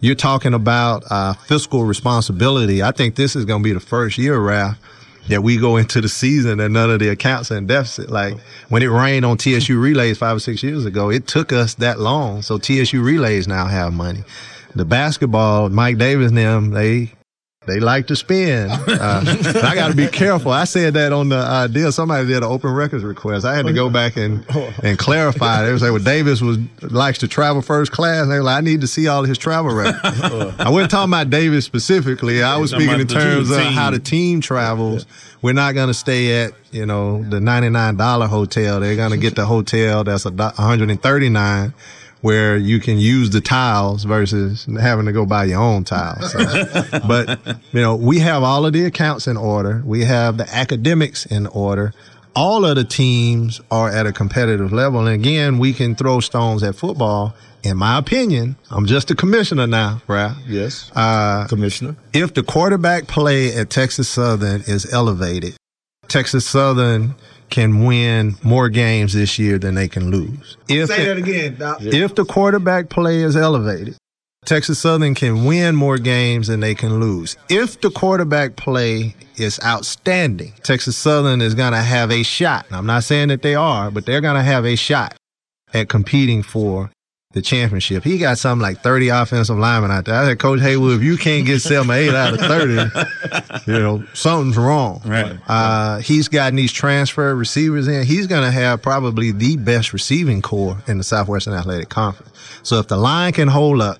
You're talking about uh, fiscal responsibility. I think this is going to be the first year, Ralph, that we go into the season and none of the accounts are in deficit. Like when it rained on TSU Relays five or six years ago, it took us that long. So TSU Relays now have money. The basketball, Mike Davis and them, they they like to spin. <laughs> Uh, I got to be careful. I said that on the uh, deal. Somebody did an open records request. I had to go back and, and clarify. They were saying, well, Davis was likes to travel first class. And they were like, I need to see all his travel records. <laughs> I wasn't talking about Davis specifically. I was speaking in terms of how the team travels. We're not going to stay at, you know, the $99 hotel. They're going to get the hotel that's a $139 where you can use the tiles versus having to go buy your own tiles. So, <laughs> but you know, we have all of the accounts in order. We have the academics in order. All of the teams are at a competitive level. And again, we can throw stones at football. In my opinion, I'm just a commissioner now, right? Yes, Uh, commissioner. if the quarterback play at Texas Southern is elevated, Texas Southern can win more games this year than they can lose. If say it- that again, Doc. if the quarterback play is elevated, Texas Southern can win more games than they can lose. If the quarterback play is outstanding, Texas Southern is going to have a shot. I'm not saying that they are, but they're going to have a shot at competing for the championship. He got something like 30 offensive linemen out there. I said, Coach Haywood, if you can't get seven eight out of 30, you know, something's wrong. Right. Uh, he's gotten these transfer receivers in. He's going to have probably the best receiving corps in the Southwestern Athletic Conference. So if the line can hold up,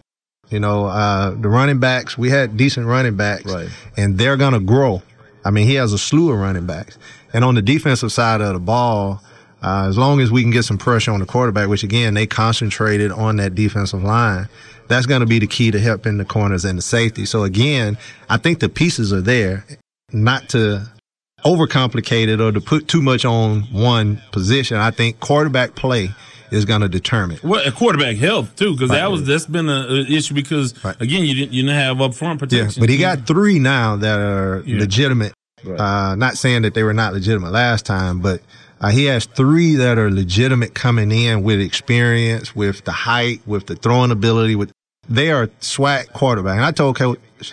you know, uh, the running backs, we had decent running backs, Right. and they're going to grow. I mean, he has a slew of running backs. And on the defensive side of the ball, uh, as long as we can get some pressure on the quarterback, which again, they concentrated on that defensive line, that's going to be the key to helping the corners and the safety. So again, I think the pieces are there, not to overcomplicate it or to put too much on one position. I think quarterback play is going to determine. Well, a quarterback health too, because that was that's been a, a issue because Right. again you didn't you didn't have upfront Yeah, protection. but he got three now that are Yeah. legitimate. Uh, not saying that they were not legitimate last time, but uh, he has three that are legitimate coming in with experience, with the height, with the throwing ability. With they are SWAC quarterback. And I told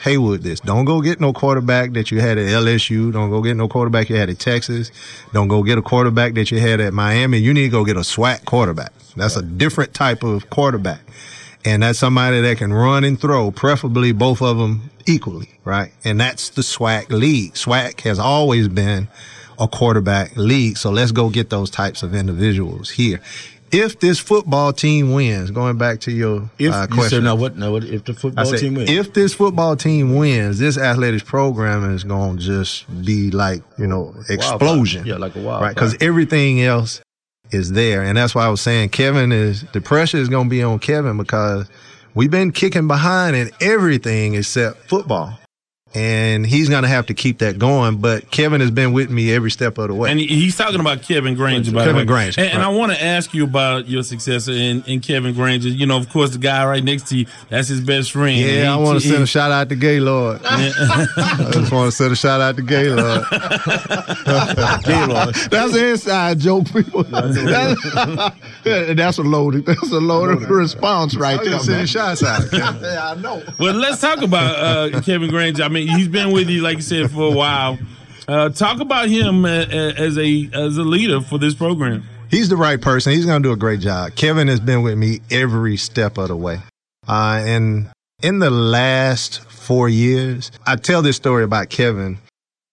Haywood this: don't go get no quarterback that you had at LSU. Don't go get no quarterback you had at Texas. Don't go get a quarterback that you had at Miami. You need to go get a SWAC quarterback. That's a different type of quarterback. And that's somebody that can run and throw, preferably both of them equally, right? And that's the SWAC league. SWAC has always been a quarterback league. So let's go get those types of individuals here. If this football team wins, going back to your If uh, you question, said now what? Now what? If the football said, team wins, if this football team wins, this athletics program is going to just be like, you know, explosion. Yeah, like a wildfire. Right. Because everything else is there. And that's why I was saying Kevin is, the pressure is going to be on Kevin because we've been kicking behind in everything except football. And he's going to have to keep that going. But Kevin has been with me every step of the way. And he's talking about Kevin Granger. By Kevin the way. Granger, And, and I want to ask you about your successor in, in Kevin Granger. You know, of course, the guy right next to you, that's his best friend. yeah, I want to <laughs> <laughs> send a shout out to Gaylord. I just want to send a shout out to Gaylord. Gaylord. That's an inside joke, people. <laughs> That's, that's a loaded. That's a loaded response right there. Send man. shots out. Yeah, I know. Well, let's talk about uh, Kevin Granger. I mean, he's been with you, like you said, for a while. Uh, talk about him as a as a leader for this program. He's the right person. He's going to do a great job. Kevin has been with me every step of the way. Uh, and in the last four years, I tell this story about Kevin.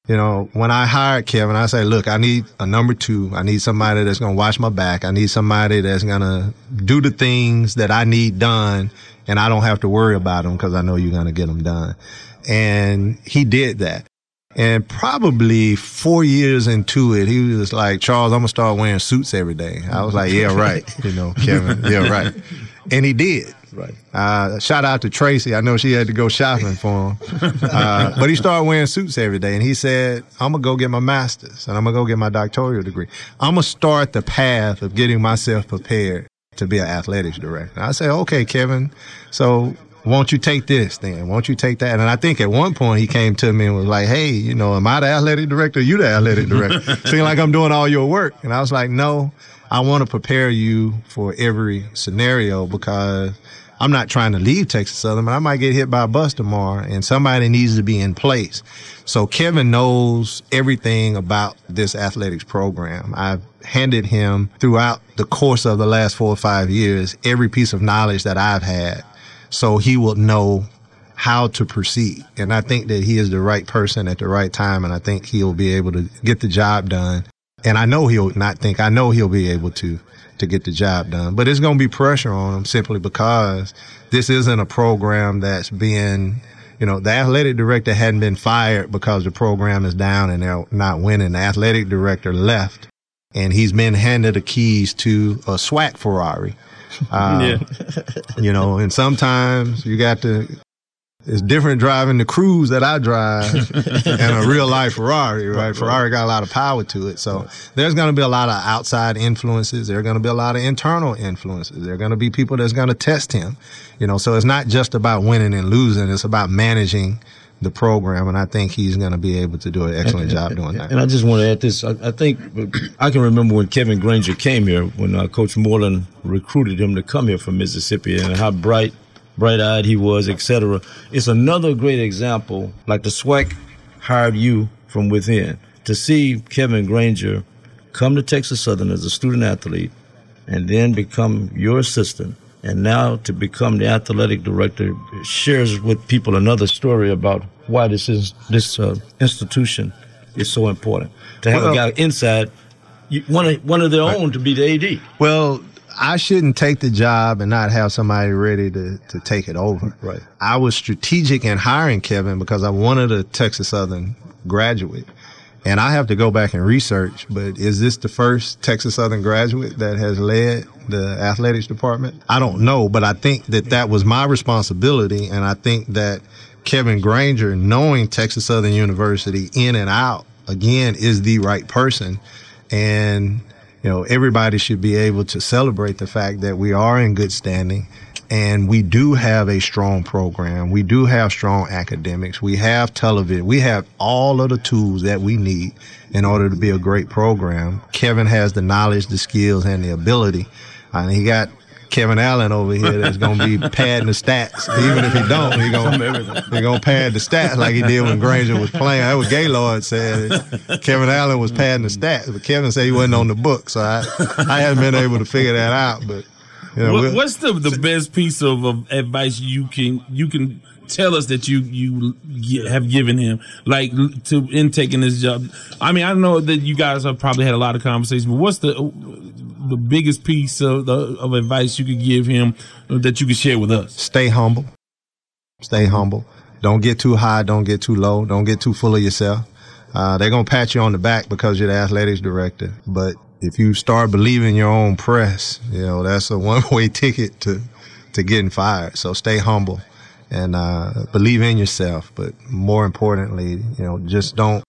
You know, when I hired Kevin, I say, look, I need a number two. I need somebody that's going to watch my back. I need somebody that's going to do the things that I need done and I don't have to worry about them because I know you're going to get them done. And he did that. And probably four years into it, he was like, Charles, I'm gonna start wearing suits every day. I was like, yeah, right. <laughs> You know, <laughs> Kevin, yeah, right. And he did. Right. Uh, shout out to Tracy. I know she had to go shopping for him. <laughs> Uh, but he started wearing suits every day. And he said, I'm gonna go get my master's and I'm gonna go get my doctoral degree. I'm gonna start the path of getting myself prepared to be an athletics director. I said, okay, Kevin. So won't you take this then? Won't you take that? And I think at one point he came to me and was like, hey, you know, am I the athletic director? Or you the athletic director? <laughs> Seem like I'm doing all your work. And I was like, no, I want to prepare you for every scenario because I'm not trying to leave Texas Southern, but I might get hit by a bus tomorrow and somebody needs to be in place. So Kevin knows everything about this athletics program. I've handed him throughout the course of the last four or five years every piece of knowledge that I've had so he will know how to proceed. And I think that he is the right person at the right time. And I think he'll be able to get the job done. And I know he'll not think, I know he'll be able to, to get the job done. But it's going to be pressure on him simply because this isn't a program that's being, you know, the athletic director hadn't been fired because the program is down and they're not winning. The athletic director left and he's been handed the keys to a SWAC Ferrari. <laughs> Uh, you know, and sometimes you got to. It's different driving the cruise that I drive <laughs> and a real life Ferrari, right? Ferrari got a lot of power to it. So there's going to be a lot of outside influences. There are going to be a lot of internal influences. There are going to be people that's going to test him, you know. So it's not just about winning and losing. It's about managing the program. And I think he's going to be able to do an excellent job doing that. And I just want to add this. I, I think I can remember when Kevin Granger came here, when uh, Coach Moreland recruited him to come here from Mississippi, and how bright, bright-eyed he was, etc. It's another great example. Like the SWAC hired you from within to see Kevin Granger come to Texas Southern as a student athlete, and then become your assistant. And now to become the athletic director shares with people another story about why this is this uh, institution is so important. To have Well- a guy inside, you, one of one of their own to be the AD. Well, I shouldn't take the job and not have somebody ready to, to take it over. Right. I was strategic in hiring Kevin because I wanted a Texas Southern graduate. And I have to go back and research, but is this the first Texas Southern graduate that has led the athletics department? I don't know, but I think that that was my responsibility. And I think that Kevin Granger, knowing Texas Southern University in and out, again, is the right person. And, you know, everybody should be able to celebrate the fact that we are in good standing and we do have a strong program. We do have strong academics. We have television. We have all of the tools that we need in order to be a great program. Kevin has the knowledge, the skills, and the ability. And he got Kevin Allen over here that's going to be <laughs> padding the stats. Even if he don't, he going he to pad the stats like he did when Granger was playing. That was Gaylord said. Kevin Allen was padding the stats, but Kevin said he wasn't on the book, so I I haven't been able to figure that out. But You know, What- we'll- what's the, the best piece of, of advice you can you can tell us that you you have given him, like to in taking this job? I mean, I know that you guys have probably had a lot of conversations, but what's the the biggest piece of the, of advice you could give him that you could share with us? stay humble. Stay humble. Don't get too high. Don't get too low. Don't get too full of yourself. Uh, they're gonna pat you on the back because you're the athletics director. But if you start believing your own press, you know that's a <laughs> one-way ticket to to getting fired. So stay humble and uh, believe in yourself. But more importantly, you know, just don't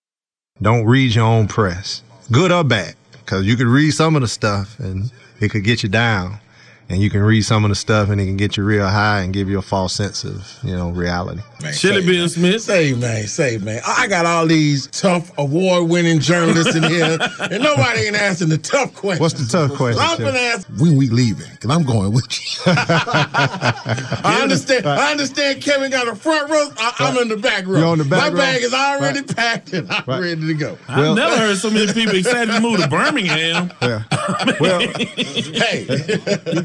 don't read your own press, good or bad, because you could read some of the stuff and it could get you down and you can read some of the stuff and it can get you real high and give you a false sense of you know reality. Man, Chili say, Bill Smith. Say, man, say, man. I I got all these tough award winning journalists in here, <laughs> and nobody ain't asking the tough questions. What's the tough question? I'm gonna ask when we leaving, because I'm going with you. <laughs> I understand. I understand. Kevin got a front row. I, I'm in the back row. You're on the back My row? bag is already Right. packed and I'm Right. ready to go. I've never heard so many <laughs> people excited to move to Birmingham. Yeah. Well, Hey,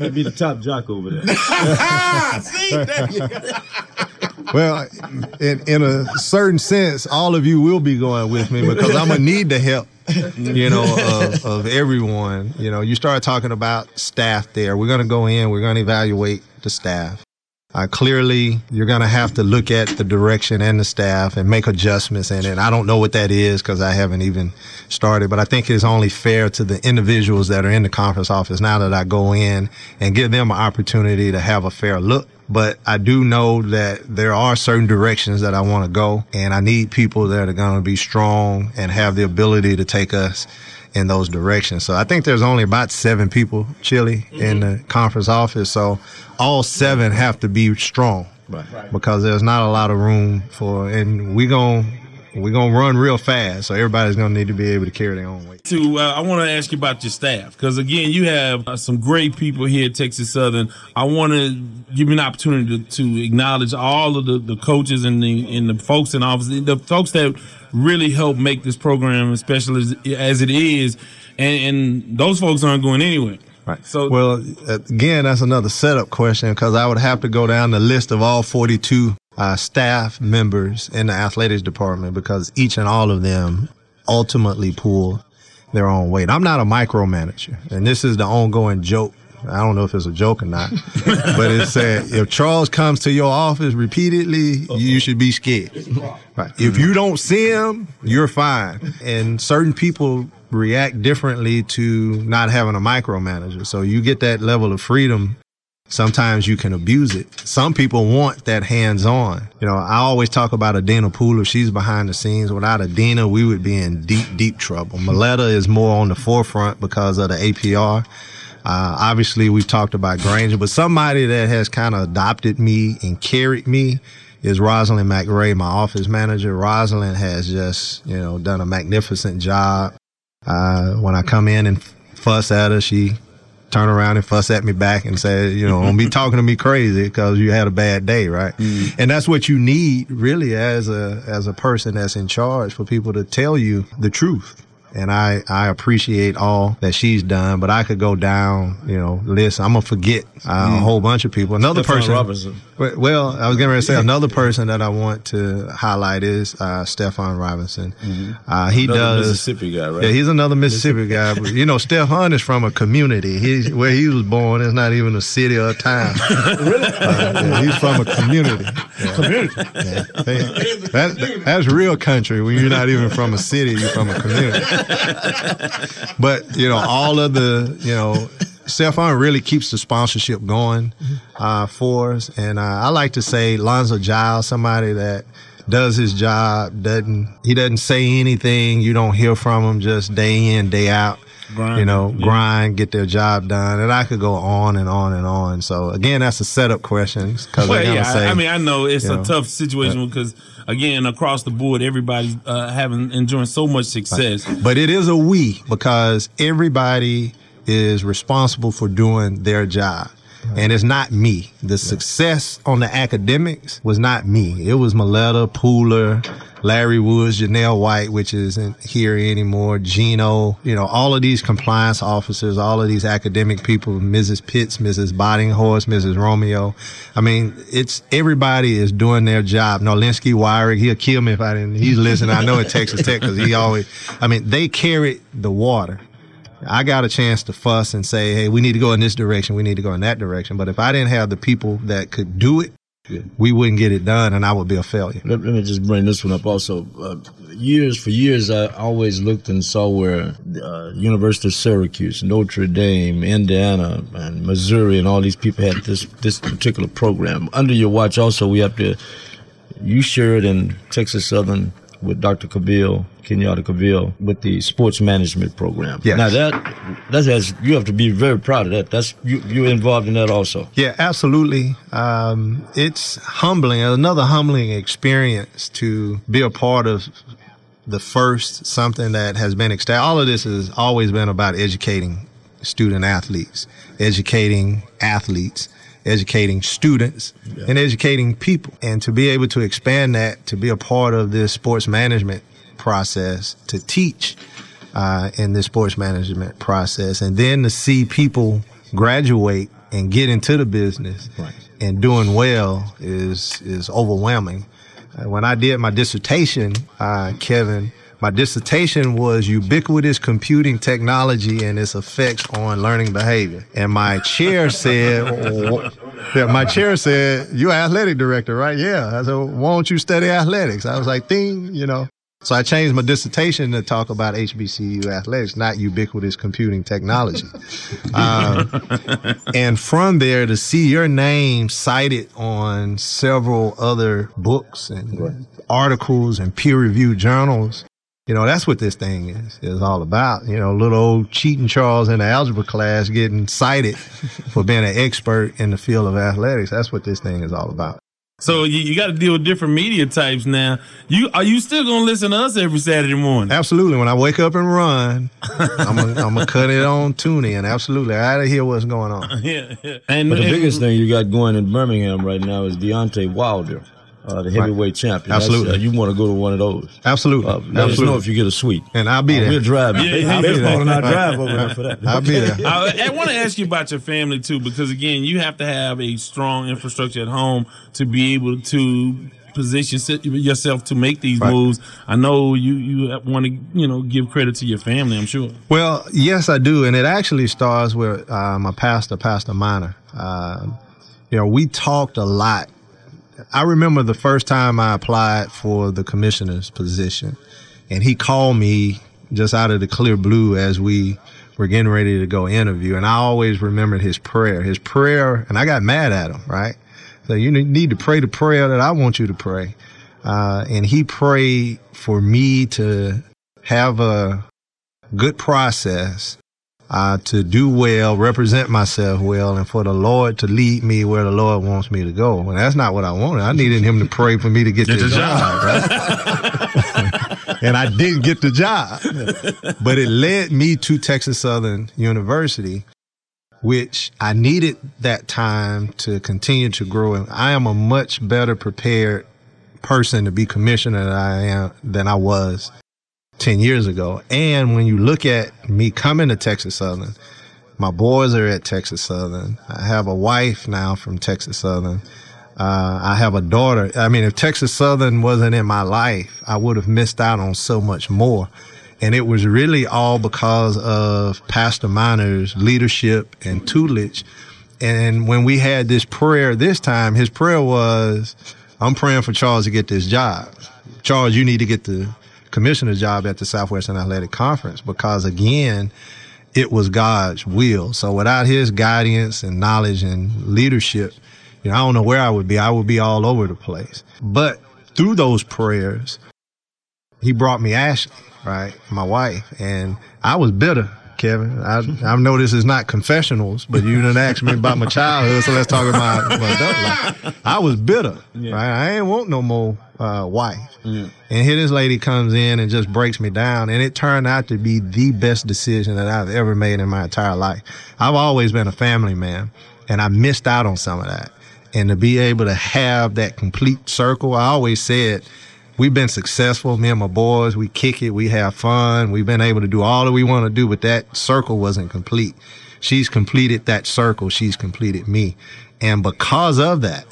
You be the top jock over there. <laughs> see, there well, in in a certain sense, all of you will be going with me because I'm gonna need the help. You know, of, of everyone. You know, you start talking about staff there. We're gonna go in. We're gonna evaluate the staff. Uh, clearly, you're going to have to look at the direction and the staff and make adjustments in it. I don't know what that is because I haven't even started, but I think it's only fair to the individuals that are in the conference office now that I go in and give them an opportunity to have a fair look. But I do know that there are certain directions that I want to go, and I need people that are going to be strong and have the ability to take us in those directions. So I think there's only about seven people, Chili, in mm-hmm. the conference office. So all seven have to be strong Right. because there's not a lot of room for, and we we're gonna run real fast. So everybody's gonna need to be able to carry their own weight. to uh, I want to ask you about your staff because again you have uh, some great people here at Texas Southern. I want to give you an opportunity to, to acknowledge all of the, the coaches and the and the folks in office, the folks that really help make this program as special as, as it is, and, and those folks aren't going anywhere. Right. So- well, again, that's another setup question because I would have to go down the list of all 42 uh, staff members in the athletics department because each and all of them ultimately pull their own weight. I'm not a micromanager, and this is the ongoing joke. I don't know if it's a joke or not, <laughs> but it said if Charles comes to your office repeatedly, you should be scared. Right. If you don't see him, you're fine. And certain people react differently to not having a micromanager. So you get that level of freedom. Sometimes you can abuse it. Some people want that hands on. You know, I always talk about Adina Poole. If she's behind the scenes, without Adina, we would be in deep, deep trouble. Maletta is more on the forefront because of the APR. Uh, obviously, we've talked about Granger, but somebody that has kind of adopted me and carried me is Rosalind McRae, my office manager. Rosalind has just, you know, done a magnificent job. Uh, when I come in and fuss at her, she turn around and fuss at me back and say, you know, don't be <laughs> talking to me crazy because you had a bad day, right? Mm. And that's what you need really as a as a person that's in charge for people to tell you the truth. And I, I appreciate all that she's done, but I could go down, you know, list. I'm gonna forget uh, a whole bunch of people. Another Stephon person, Robinson. well, I was getting ready to say <laughs> another person that I want to highlight is uh, Stephon Robinson. Uh, he Another does Mississippi guy, right? Yeah, he's another Mississippi guy. But you know, Stephon is from a community. He's where he was born. It's not even a city or a town. <laughs> really? yeah, he's from a community. Community. that, that's real country when you're not even from a city. You're from a community. <laughs> but you know, all of the you know. Stephon really keeps the sponsorship going uh, for us, and uh, I like to say Lonzo Giles, somebody that does his job, doesn't he doesn't say anything, you don't hear from him just day in day out. Grind, you know, yeah. grind, get their job done, and I could go on and on and on. So again, that's a setup question because Well, they're yeah, say. I, I mean, I know it's a know, tough situation because again, across the board, everybody's uh, having enjoying so much success. But it is a we because everybody is responsible for doing their job. And it's not me. The success on the academics was not me. It was Maletta, Pooler, Larry Woods, Janelle White, which isn't here anymore, Gino, you know, all of these compliance officers, all of these academic people, Mrs. Pitts, Mrs. Boddinghorst, Mrs. Romeo. I mean, it's everybody is doing their job. Nolinsky Wyrick, he'll kill me if I didn't. He's listening. I know at Texas Tech because he always, I mean, they carried the water. I got a chance to fuss and say, hey, we need to go in this direction, we need to go in that direction. But if I didn't have the people that could do it, we wouldn't get it done and I would be a failure. Let, let me just bring this one up also. Uh, years, for years, I always looked and saw where uh, University of Syracuse, Notre Dame, Indiana, and Missouri, and all these people had this, this particular program. Under your watch also, we have to, you shared in Texas Southern with Dr. Cavill, Kenyatta Cavill, with the sports management program. Yes. Now that that has you have to be very proud of that. That's you you're involved in that also. Yeah, absolutely. Um, it's humbling, another humbling experience to be a part of the first something that has been established. All of this has always been about educating student athletes, educating athletes, educating students, and educating people. And to be able to expand that, to be a part of this sports management process, to teach uh, in this sports management process, and then to see people graduate and get into the business and doing well is is overwhelming. Uh, when I did my dissertation, uh, Kevin, my dissertation was ubiquitous computing technology and its effects on learning behavior. And my chair said, yeah, my chair said, you're athletic director, right? Yeah. I said, why don't you study athletics? I was like, ding, you know. So I changed my dissertation to talk about HBCU athletics, not ubiquitous computing technology. <laughs> um, and from there to see your name cited on several other books and articles and peer-reviewed journals, you know, that's what this thing is, is all about. You know, little old cheating Charles in the algebra class getting cited <laughs> for being an expert in the field of athletics. That's what this thing is all about. So you, you got to deal with different media types now. You are you still gonna listen to us every Saturday morning? Absolutely. When I wake up and run, I'm gonna cut it on tune in. Absolutely. I gotta hear what's going on. <laughs> yeah, yeah. And, But the and- biggest thing you got going in Birmingham right now is Deontay Wilder, uh, the heavyweight champion. Absolutely. uh, you want to go to one of those. Absolutely. Uh, let us know Absolutely. if you get a suite. And I'll be Uh, there. We'll drive. Yeah, yeah, I'll be there. I'll drive over there for that. I'll be there. <laughs> I, I want to ask you about your family too, because again, you have to have a strong infrastructure at home to be able to position yourself to make these Right. moves. I know you you want to you know give credit to your family. I'm sure. Well, yes, I do, and it actually starts with uh, my pastor, Pastor Minor. Um, you know, we talked a lot. I remember the first time I applied for the commissioner's position, and he called me just out of the clear blue as we were getting ready to go interview, and I always remembered his prayer. His prayer, and I got mad at him, right? So you need to pray the prayer that I want you to pray, uh, and he prayed for me to have a good process uh, to do well, represent myself well, and for the Lord to lead me where the Lord wants me to go. And that's not what I wanted. I needed Him to pray for me to get Get the job, right? <laughs> and I didn't get the job, but it led me to Texas Southern University, which I needed that time to continue to grow. And I am a much better prepared person to be commissioner than I am than I was 10 years ago. And when you look at me coming to Texas Southern, my boys are at Texas Southern. I have a wife now from Texas Southern. Uh, I have a daughter. I mean, if Texas Southern wasn't in my life, I would have missed out on so much more. And it was really all because of Pastor Miner's leadership and tutelage. And when we had this prayer this time, his prayer was, I'm praying for Charles to get this job. Charles, you need to get the commissioner's job at the Southwestern Athletic Conference because again, it was God's will. So without his guidance and knowledge and leadership, you know, I don't know where I would be. I would be all over the place. But through those prayers, he brought me Ashley, right? My wife. And I was bitter, Kevin. I, I know this is not confessionals, but you didn't ask me about my childhood, so let's talk about my adult life. I was bitter, right? I ain't want no more uh, wife. And here this lady comes in and just breaks me down. And it turned out to be the best decision that I've ever made in my entire life. I've always been a family man. And I missed out on some of that. And to be able to have that complete circle, I always said, we've been successful. Me and my boys, we kick it, we have fun. We've been able to do all that we want to do, but that circle wasn't complete. She's completed that circle. She's completed me. And because of that,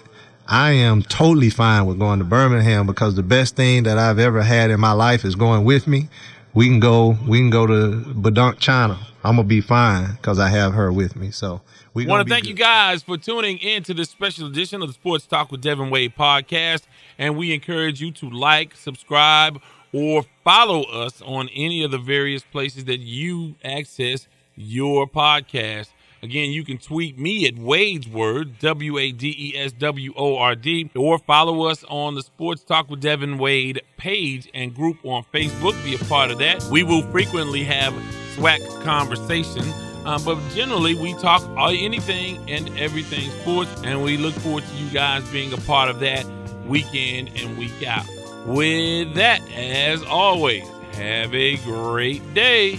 I am totally fine with going to Birmingham because the best thing that I've ever had in my life is going with me. We can go, we can go to Badunk, China. I'm gonna be fine because I have her with me. So we want to thank good. you guys for tuning in to this special edition of the Sports Talk with Devin Wade podcast, and we encourage you to like, subscribe, or follow us on any of the various places that you access your podcast. Again, you can tweet me at Wade's Word, W A D E S W O R D, or follow us on the Sports Talk with Devin Wade page and group on Facebook. Be a part of that. We will frequently have SWAC conversation. Uh, but generally, we talk anything and everything sports, and we look forward to you guys being a part of that week in and week out. With that, as always, have a great day.